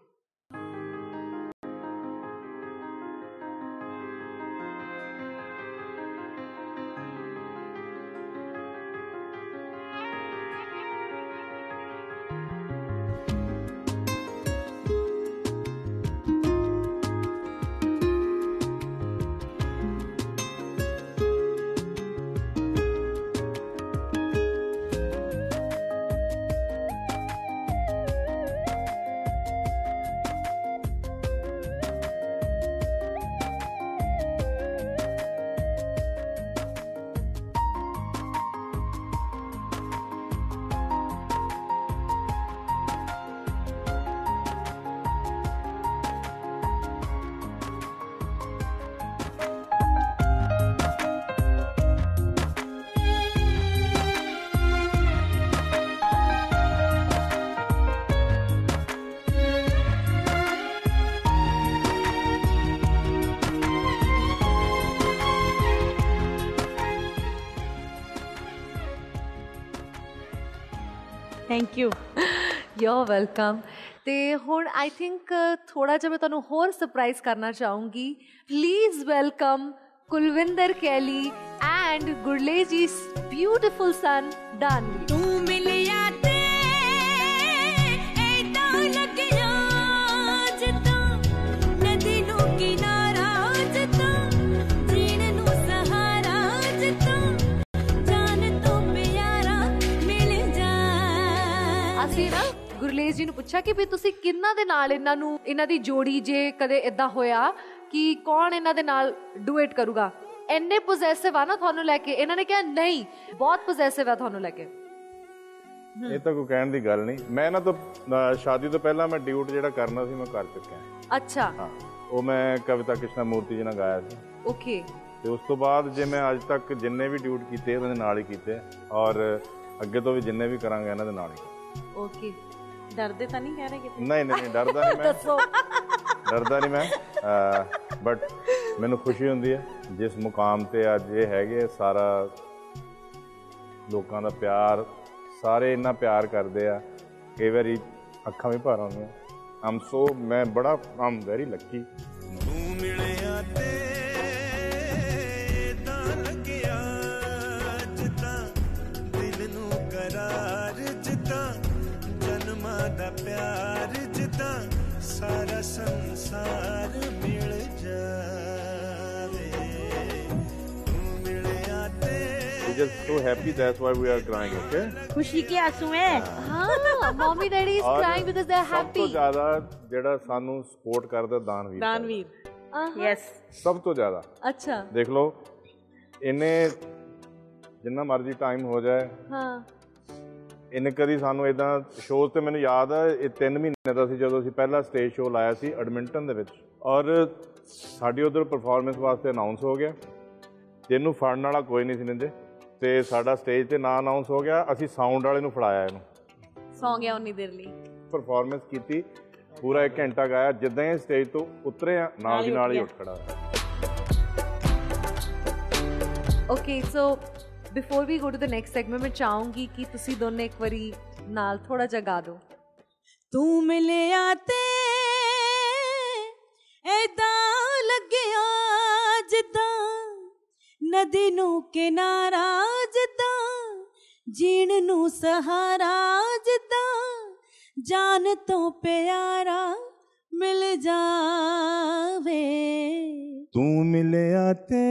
ਥੈਂਕ ਯੂ ਯੂ ਵੈਲਕਮ ਤੇ ਹੁਣ ਆਈ ਥਿੰਕ ਥੋੜਾ ਜਿਹਾ ਮੈਂ ਤੁਹਾਨੂੰ ਹੋਰ ਸਰਪ੍ਰਾਈਜ਼ ਕਰਨਾ ਚਾਹੂੰਗੀ। Please welcome Kulwinder Kally and Gurlez ji beautiful ਸਨ ਡਾਨਵੀ ਨਾ ਗੁਰਲੇਸ ਜੀ ਨੂੰ ਪੁੱਛਿਆ ਕਿ ਵੀ ਤੁਸੀਂ ਕਿੰਨਾ ਦੇ ਨਾਲ ਇਹਨਾਂ ਨੂੰ ਇਹਨਾਂ ਦੀ ਜੋੜੀ ਜੇ ਕਦੇ ਇਦਾਂ ਹੋਇਆ ਕਿ ਕੌਣ ਇਹਨਾਂ ਦੇ ਨਾਲ ਡੂਏਟ ਕਰੂਗਾ? ਇੰਨੇ ਪੋਜੈਸਿਵ ਆ ਨਾ ਤੁਹਾਨੂੰ ਲੈ ਕੇ ਇਹਨਾਂ ਨੇ ਕਿਹਾ ਨਹੀਂ ਬਹੁਤ ਪੋਜੈਸਿਵ ਆ ਤੁਹਾਨੂੰ ਲੈ ਕੇ। ਇਹ ਤਾਂ ਕੋਈ ਕਹਿਣ ਦੀ ਗੱਲ ਨਹੀਂ। ਮੈਂ ਇਹਨਾਂ ਤੋਂ ਸ਼ਾਦੀ ਤੋਂ ਪਹਿਲਾਂ ਮੈਂ ਡਿਊਟ ਜਿਹੜਾ ਕਰਨਾ ਸੀ ਮੈਂ ਕਰ ਚੁੱਕਿਆ। ਅੱਛਾ। ਹਾਂ ਉਹ ਮੈਂ ਕਵਿਤਾ ਕ੍ਰਿਸ਼ਨਾ ਮੂਰਤੀ ਜੀ ਨਾਲ ਗਾਇਆ ਸੀ। ਓਕੇ ਤੇ ਉਸ ਤੋਂ ਬਾਅਦ ਜੇ ਮੈਂ ਅੱਜ ਤੱਕ ਜਿੰਨੇ ਵੀ ਡਿਊਟ ਕੀਤੇ ਉਹਨਾਂ ਦੇ ਨਾਲ ਹੀ ਕੀਤੇ ਔਰ ਅੱਗੇ ਤੋਂ ਵੀ ਜਿੰਨੇ ਵੀ ਕਰਾਂਗੇ ਇਹਨਾਂ ਦੇ ਨਾਲ ਹੀ। ਓਕੇ ਡਰਦੇ ਤਾਂ ਨਹੀਂ ਕਹਿ ਰਹੇ ਕਿਤੇ? ਨਹੀਂ ਨਹੀਂ ਨਹੀਂ, ਡਰਦਾ ਨਹੀਂ ਮੈਂ। ਦੱਸੋ। ਡਰਦਾ ਨਹੀਂ ਮੈਂ ਬਟ ਮੈਨੂੰ ਖੁਸ਼ੀ ਹੁੰਦੀ ਹੈ ਜਿਸ ਮੁਕਾਮ ਤੇ ਅੱਜ ਇਹ ਹੈਗੇ ਸਾਰਾ ਲੋਕਾਂ ਦਾ ਪਿਆਰ ਸਾਰੇ ਇੰਨਾ ਪਿਆਰ ਕਰਦੇ ਆ ਕਈ ਵਾਰੀ ਅੱਖਾਂ ਵੀ ਭਰ ਆਉਂਦੀਆਂ। ਆਮ ਸੋ ਮੈਂ ਬੜਾ ਆਮ ਵੈਰੀ ਲੱਕੀ ਪਿਆਰ ਜਿੱਦਾਂ ਸਾਰਾ ਸੰਸਾਰ ਮਿਲ ਜਾਵੇ। we're just so happy that's why we are crying okay? ਖੁਸ਼ੀ ਕੇ ਆਂਸੂ ਹੈ? ਹਾਂ mummy daddy is are crying because they are ਸਭ ਤੋਂ ਜ਼ਿਆਦਾ ਜਿਹੜਾ ਸਾਨੂੰ ਸਪੋਰਟ ਕਰਦਾ ਦਾਨਵੀਰ ਦਾਨਵੀਰ। ਯੈਸ ਸਭ ਤੋਂ ਜ਼ਿਆਦਾ। ਅੱਛਾ। ਦੇਖ ਲਓ ਇਹਨੇ ਜਿੰਨਾ ਮਰਜ਼ੀ ਟਾਈਮ ਹੋ ਜਾਏ ਹਾਂ। ਇਹਨੇ ਕਦੀ ਸਾਨੂੰ ਇਦਾਂ ਸ਼ੋਜ਼ ਤੇ ਮੈਨੂੰ ਯਾਦ ਆ ਇਹ 3 ਮਹੀਨੇ ਦਾ ਸੀ ਜਦੋਂ ਅਸੀਂ ਪਹਿਲਾ ਸਟੇਜ ਸ਼ੋਅ ਲਾਇਆ ਸੀ ਐਡਮਿੰਟਨ ਦੇ ਵਿੱਚ। ਔਰ ਸਾਡੀ ਉਧਰ ਪਰਫਾਰਮੈਂਸ ਵਾਸਤੇ ਅਨਾਉਂਸ ਹੋ ਗਿਆ। ਤੇ ਇਹਨੂੰ ਫੜਨ ਵਾਲਾ ਕੋਈ ਨਹੀਂ ਸੀ ਨਿੰਦੇ ਤੇ ਸਾਡਾ ਸਟੇਜ ਤੇ ਨਾ ਅਨਾਉਂਸ ਹੋ ਗਿਆ। ਅਸੀਂ ਸਾਊਂਡ ਵਾਲੇ ਨੂੰ ਫੜਾਇਆ ਇਹਨੂੰ। ਸੌਂ ਗਿਆ ਉਨੀ ਦੇਰ ਲਈ। ਪਰਫਾਰਮੈਂਸ ਕੀਤੀ। ਪੂਰਾ 1 ਘੰਟਾ ਗਾਇਆ। ਜਿੱਦਾਂ ਹੀ ਸਟੇਜ ਤੋਂ ਉਤਰੇ ਆ ਨਾਲ ਦੀ ਨਾਲ ਹੀ ਉੱਠ ਖੜਾ okay so before we go to the next segment ਮੈਂ ਚਾਹੂੰਗੀ ਕਿ ਤੁਸੀਂ ਦੋਨੇ ਇੱਕ ਵਾਰੀ ਨਾਲ ਥੋੜਾ ਜਿਹਾ ਗਾ ਦਿਓ। ਤੂੰ ਮਿਲਿਆ ਤੇ ਐਦਾਂ ਲੱਗਿਆ ਜਿੱਦਾਂ ਨਦੀ ਨੂੰ ਕਿਨਾਰਾ ਜਿੱਦਾਂ ਜੀਣ ਨੂੰ ਸਹਾਰਾ ਜਿੱਦਾਂ ਜਾਨ ਤੋਂ ਪਿਆਰਾ ਮਿਲ ਜਾਵੇ। ਤੂੰ ਮਿਲਿਆ ਤੇ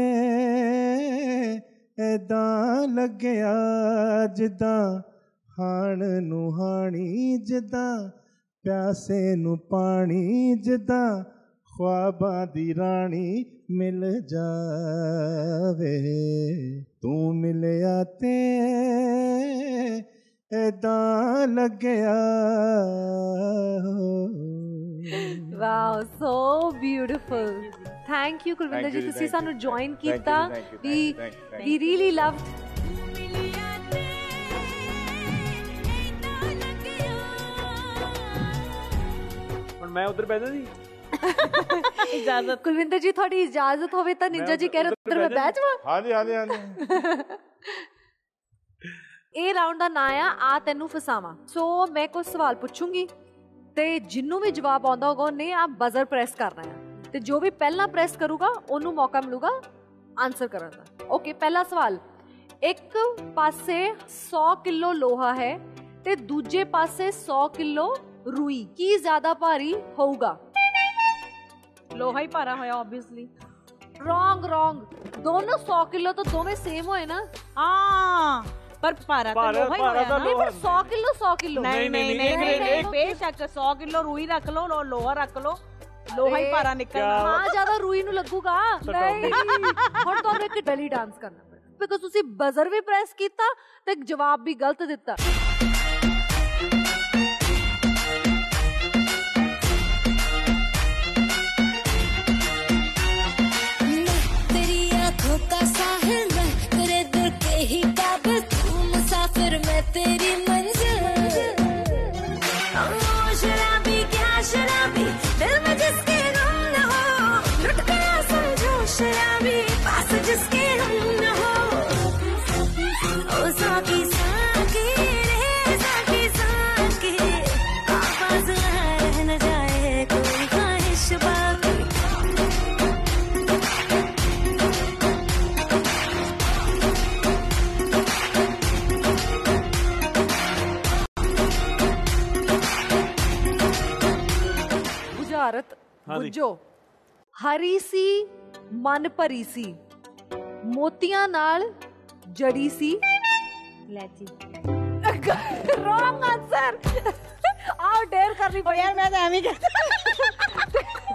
ਐਦਾਂ ਲੱਗਿਆ ਜਿੱਦਾਂ ਹਾਣ ਨੂੰ ਹਾਣੀ, ਜਿੱਦਾਂ ਪਿਆਸੇ ਨੂੰ ਪਾਣੀ, ਜਿੱਦਾਂ ਖੁਆਬਾਂ ਦੀ ਰਾਣੀ ਮਿਲ ਜਾਵੇ। ਤੂੰ ਮਿਲਿਆ ਤੇ ਐਦਾਂ ਲੱਗਿਆ। Wow so beautiful thank you Kulwinder Thank you ਜੀ ਜੀ, ਤੁਸੀਂ thank you, ਸਾਨੂੰ ਜੁਆਇਨ ਕੀਤਾ. ਵੀ ਵੀ ਰੀਲੀ ਲਵਡ ਹੁਣ ਮੈਂ ਉਧਰ ਬੈਠਾ ਸੀ ਇਜਾਜ਼ਤ ਕੁਲਵਿੰਦਰ ਜੀ ਤੁਹਾਡੀ ਇਜਾਜ਼ਤ ਹੋਵੇ ਤਾਂ ਨਿੰਜਾ ਜੀ ਕਹਿ ਰਹੇ ਉੱਧਰ ਉੱਧਰ ਮੈਂ ਬਹਿ ਜਾਵਾਂ? ਹਾਂਜੀ ਹਾਂਜੀ ਹਾਂਜੀ। ਇਹ ਰਾਉਂਡ ਦਾ ਨਾਂ ਆ ਆ ਤੈਨੂੰ ਫਸਾਵਾਂ। ਸੋ ਮੈਂ ਕੁਝ ਸਵਾਲ ਪੁੱਛੂੰਗੀ। ਤੇ ਜਿੰਨੂੰ ਵੀ ਜਵਾਬ ਆਉਂਦਾ ਹੋਗਾ ਉਹਨੇ ਆ ਬਜ਼ਰ ਪ੍ਰੈਸ ਕਰਨਾ ਹੈ। ਤੇ ਜੋ ਵੀ ਪਹਿਲਾਂ ਪ੍ਰੈਸ ਕਰੂਗਾ ਉਹਨੂੰ ਮੌਕਾ ਮਿਲੂਗਾ ਆਨਸਰ ਕਰਨ ਦਾ। ਓਕੇ ਪਹਿਲਾ ਸਵਾਲ। ਇੱਕ ਪਾਸੇ 100 ਕਿਲੋ ਲੋਹਾ ਹੈ ਤੇ ਦੂਜੇ ਪਾਸੇ 100 ਕਿਲੋ ਰੂਈ। ਕੀ ਜ਼ਿਆਦਾ ਭਾਰੀ ਹੋਊਗਾ? ਲੋਹਾ ਹੀ ਭਾਰਾ ਹੋਇਆ ਆਬਵੀਅਸਲੀ ਰੋਂਗ ਰੋਂਗ ਦੋਨੋਂ 100 ਕਿਲੋ ਤਾਂ ਦੋਵੇਂ ਸੇਮ ਹੋਏ ਨਾ। ਹਾਂ। ਪਰ ਭਾਰਾ ਤਾਂ ਲੋਹਾ ਹੀ ਹੋਇਆ ਨਾ। ਨਹੀਂ ਪਰ 100 ਕਿਲੋ 100 ਕਿਲੋ। ਨਹੀਂ ਨਹੀਂ ਨਹੀਂ, ਨਹੀਂ ਨਹੀਂ, ਨਹੀਂ ਬੇਸ਼ੱਕ 100 ਕਿਲੋ ਰੂਈ ਰੱਖ ਲਓ ਲੋ- ਲੋਹਾ ਰੱਖ ਲਓ। ਲੋਹਾ ਹੀ ਭਾਰਾ ਨਿਕਲਣਾ। ਹਾਂ ਜ਼ਿਆਦਾ ਰੂਈ ਨੂੰ ਲੱਗੂਗਾ। ਨਹੀਂ ਹੁਣ ਤੁਹਾਨੂੰ ਇੱਕ ਬੈਲੀ ਡਾਂਸ ਕਰਨਾ ਪੈਣਾ ਬਿਕੋਜ਼ ਤੁਸੀਂ ਬਜ਼ਰ ਵੀ ਪ੍ਰੈਸ ਕੀਤਾ ਤੇ ਜਵਾਬ ਵੀ ਗਲਤ ਦਿੱਤਾ। batería. ਬੁਝਾਰਤ ਹਾਂਜੀ। ਬੁੱਝੋ ਹਰੀ ਸੀ ਮਨ ਭਰੀ ਸੀ ਮੋਤੀਆਂ ਨਾਲ ਜੜੀ ਸੀ ਲੈਚੀ ਰੋਂਗ ਆਨਸਰ ਆਓ ਡੇਰ ਕਰਨੀ ਪਈ ਯਾਰ ਮੈਂ ਤਾਂ ਐਵੇਂ ਹੀ ਕਹਿੰਦਾ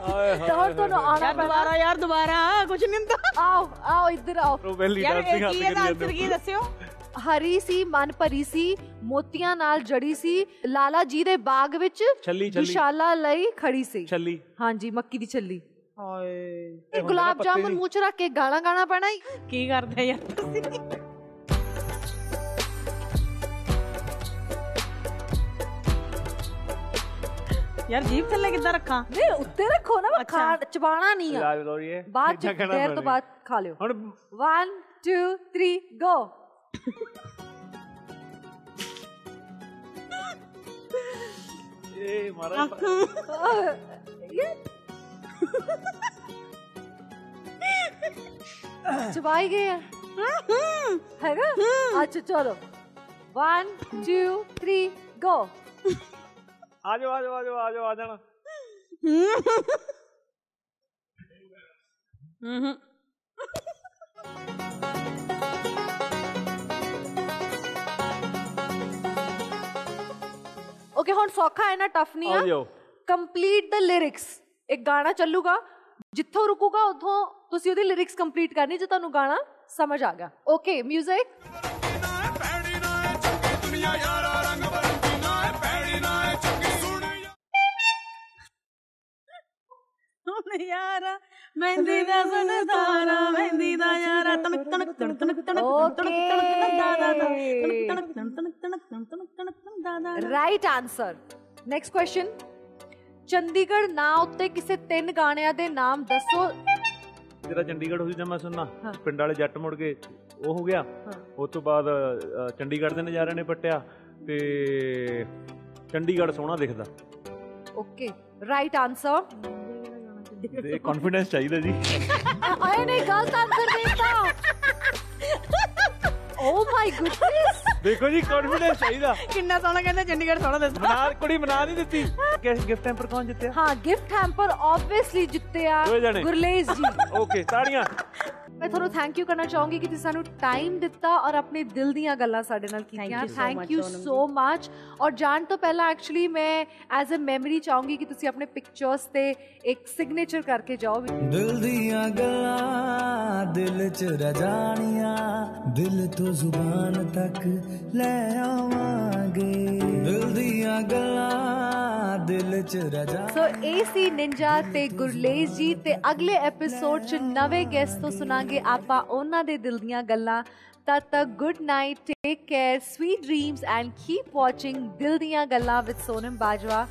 ਆਏ ਹੋਰ ਤੁਹਾਨੂੰ ਆਣਾ ਯਾਰ ਪੈਣਾ ਦੁਬਾਰਾ ਯਾਰ ਦੁਬਾਰਾ ਕੁਝ ਨਹੀਂ ਹੁੰਦਾ ਆਓ ਆਓ ਇੱਧਰ ਆਓ ਹਰੀ ਸੀ ਮਨ ਭਰੀ ਸੀ ਮੋਤੀਆਂ ਨਾਲ ਜੜੀ ਸੀ ਲਾਲਾ ਜੀ ਦੇ ਬਾਗ ਵਿੱਚ ਛੱਲੀ, ਛੱਲੀ। ਦੁਸ਼ਾਲਾ ਲਈ ਖੜੀ ਸੀ। ਛੱਲੀ। ਹਾਂਜੀ ਮੱਕੀ ਦੀ ਛੱਲੀ। ਹਾਏ ਇਹ ਗੁਲਾਬ ਜਾਮੁਨ ਮੂੰਹ ਚ ਰੱਖ ਕੇ ਗਾਣਾ ਗਾਣਾ ਪੈਣਾ ਈ। ਕੀ ਕਰਦੇ ਯਾਰ ਤੁਸੀਂ? ਯਾਰ ਜੀਭ ਥੱਲੇ ਕਿੱਦਾਂ ਰੱਖਾਂ? ਨਹੀਂ ਉੱਤੇ ਰੱਖੋ ਨਾ। ਖਾ ਚਬਾਣਾ ਨਹੀਂ ਆ। ਬਾਅਦ ਚ ਦੇਰ ਤੋਂ। ਬਾਅਦ ਖਾ ਲਿਓ। ਹੁਣ 1 2 3 ਗੋ ਇਹ ਮਾਰਾ ਚਬਾਈ ਗਏ ਆ ਹੈਗਾ ਅੱਛਾ ਚਲੋ 1 2 3 ਗੋ ਆ ਜਾਓ ਆ ਜਾਓ ਆ ਜਾਓ ਆ ਜਾਓ ਆ ਜਾਣਾ ਹੂੰ ਹੁਣ ਸੌਖਾ ਹੈ ਨਾ ਟਫ ਨਹੀਂ ਆ। ਕੰਪਲੀਟ ਦ ਲਿਰਿਕਸ ਇੱਕ ਗਾਣਾ ਚੱਲੂਗਾ ਜਿੱਥੋਂ ਰੁਕੂਗਾ ਉਥੋਂ ਤੁਸੀਂ ਉਹਦੀ ਲਿਰਿਕਸ ਕੰਪਲੀਟ ਕਰਨੀ ਜੇ ਤੁਹਾਨੂੰ ਗਾਣਾ ਸਮਝ ਆ ਗਿਆ। ਓਕੇ 뮤직 ਯਾਰਾ ਮਹਿੰਦੀ ਦਾ ਸਨਦਾਰਾ ਮਹਿੰਦੀ ਦਾ ਯਾਰਾ ਤਣਕ ਤਣਕ ਤਣਕ ਤਣਕ ਤਣਕ ਤਣਕ ਤਣਕ ਦਾ ਦਾ ਦਾ ਤਣਕ ਤਣਕ ਤਣਕ ਤਣਕ ਤਣਕ ਤਣਕ ਦਾ ਦਾ right answer next question Chandigarh ਨਾਂ ਉੱਤੇ ਕਿਸੇ ਤਿੰਨ ਗਾਣਿਆਂ ਦੇ ਨਾਮ ਦੱਸੋ ਜਿਹੜਾ ਚੰਡੀਗੜ੍ਹ ਹੋਈ ਜਾਂ ਮੈਂ ਸੁਣਨਾ। ਪਿੰਡ ਵਾਲੇ ਜੱਟ ਮੁੜ ਕੇ ਉਹ ਹੋ ਗਿਆ ਉਸ ਤੋਂ ਬਾਅਦ ਚੰਡੀਗੜ੍ਹ ਦੇ ਨਜ਼ਾਰਿਆਂ ਨੇ ਪੱਟਿਆ ਤੇ ਚੰਡੀਗੜ੍ਹ ਸੋਹਣਾ ਦਿਖਦਾ ਓਕੇ ਰਾਈਟ ਆਨਸਰ ਤੇ ਕੌਨਫੀਡੈਂਸ ਚਾਹੀਦਾ ਜੀ। ਆਏ ਨੇ ਗਲਤ ਆਨਸਰ ਦਿੱਤਾ। ਓ ਮਾਈ ਗੁੱਡਨੈਸ ਦੇਖੋ ਜੀ ਕੌਨਫੀਡੈਂਸ ਚਾਹੀਦਾ। ਕਿੰਨਾ ਸੋਹਣਾ ਕਹਿੰਦਾ ਚੰਡੀਗੜ੍ਹ ਸੋਹਣਾ ਦੱਸ ਬਣਾ ਕੁੜੀ ਬਣਾ ਨਹੀਂ ਦਿੱਤੀ। ਗਿਫਟ ਟੈਂਪਰ ਕੌਣ ਜਿੱਤਿਆ? ਹਾਂ ਗਿਫਟ ਹੈਂਪਰ ਆਬਵੀਅਸਲੀ ਜਿੱਤਿਆ। ਗੁਰਲੇਸ ਜੀ। ਓਕੇ ਤਾੜੀਆਂ ਮੈਂ ਤੁਹਾਨੂੰ ਥੈਂਕ ਯੂ ਕਰਨਾ ਚਾਹੂੰਗੀ ਕਿ ਤੁਸੀਂ ਸਾਨੂੰ ਟਾਈਮ ਦਿੱਤਾ ਔਰ ਆਪਣੇ ਦਿਲ ਦੀਆਂ ਗੱਲਾਂ ਸਾਡੇ ਨਾਲ ਕੀਤੀਆਂ। you so thank much, you so much ਔਰ ਜਾਣ ਤੋਂ ਪਹਿਲਾਂ ਐਕਚੁਅਲੀ ਮੈਂ ਐਜ਼ ਅ ਮੈਮਰੀ ਚਾਹੂੰਗੀ ਕਿ ਤੁਸੀਂ ਆਪਣੇ ਪਿਕਚਰਸ ਤੇ ਇੱਕ ਸਿਗਨੇਚਰ ਕਰਕੇ ਜਾਓ। ਦਿਲ ਦੀਆਂ ਗੱਲਾਂ ਦਿਲ ਚ ਰਜਾਣੀਆਂ ਦਿਲ ਤੋਂ ਜ਼ੁਬਾਨ ਤੱਕ ਲੈ ਆਵਾਂਗੇ। ਦਿਲ ਦੀਆਂ ਗੱਲਾਂ ਦਿਲ ਚ ਰਜਾ ਸੋ ਇਹ ਸੀ ਨਿੰਜਾ ਤੇ ਗੁਰਲੇਸ ਜੀ ਤੇ ਅਗਲੇ ਐਪੀਸੋਡ 'ਚ ਨਵੇਂ ਗੈਸਟ ਤੋਂ ਸੁਣਾਂਗੇ। ਆਪਾਂ ਉਹਨਾਂ ਦੇ ਦਿਲ ਦੀਆਂ ਗੱਲਾਂ। ਤਦ ਤੱਕ good night take care sweet dreams and keep watching ਦਿਲ ਦੀਆਂ ਗੱਲਾਂ ਵਿਦ ਸੋਨਮ ਬਾਜਵਾ।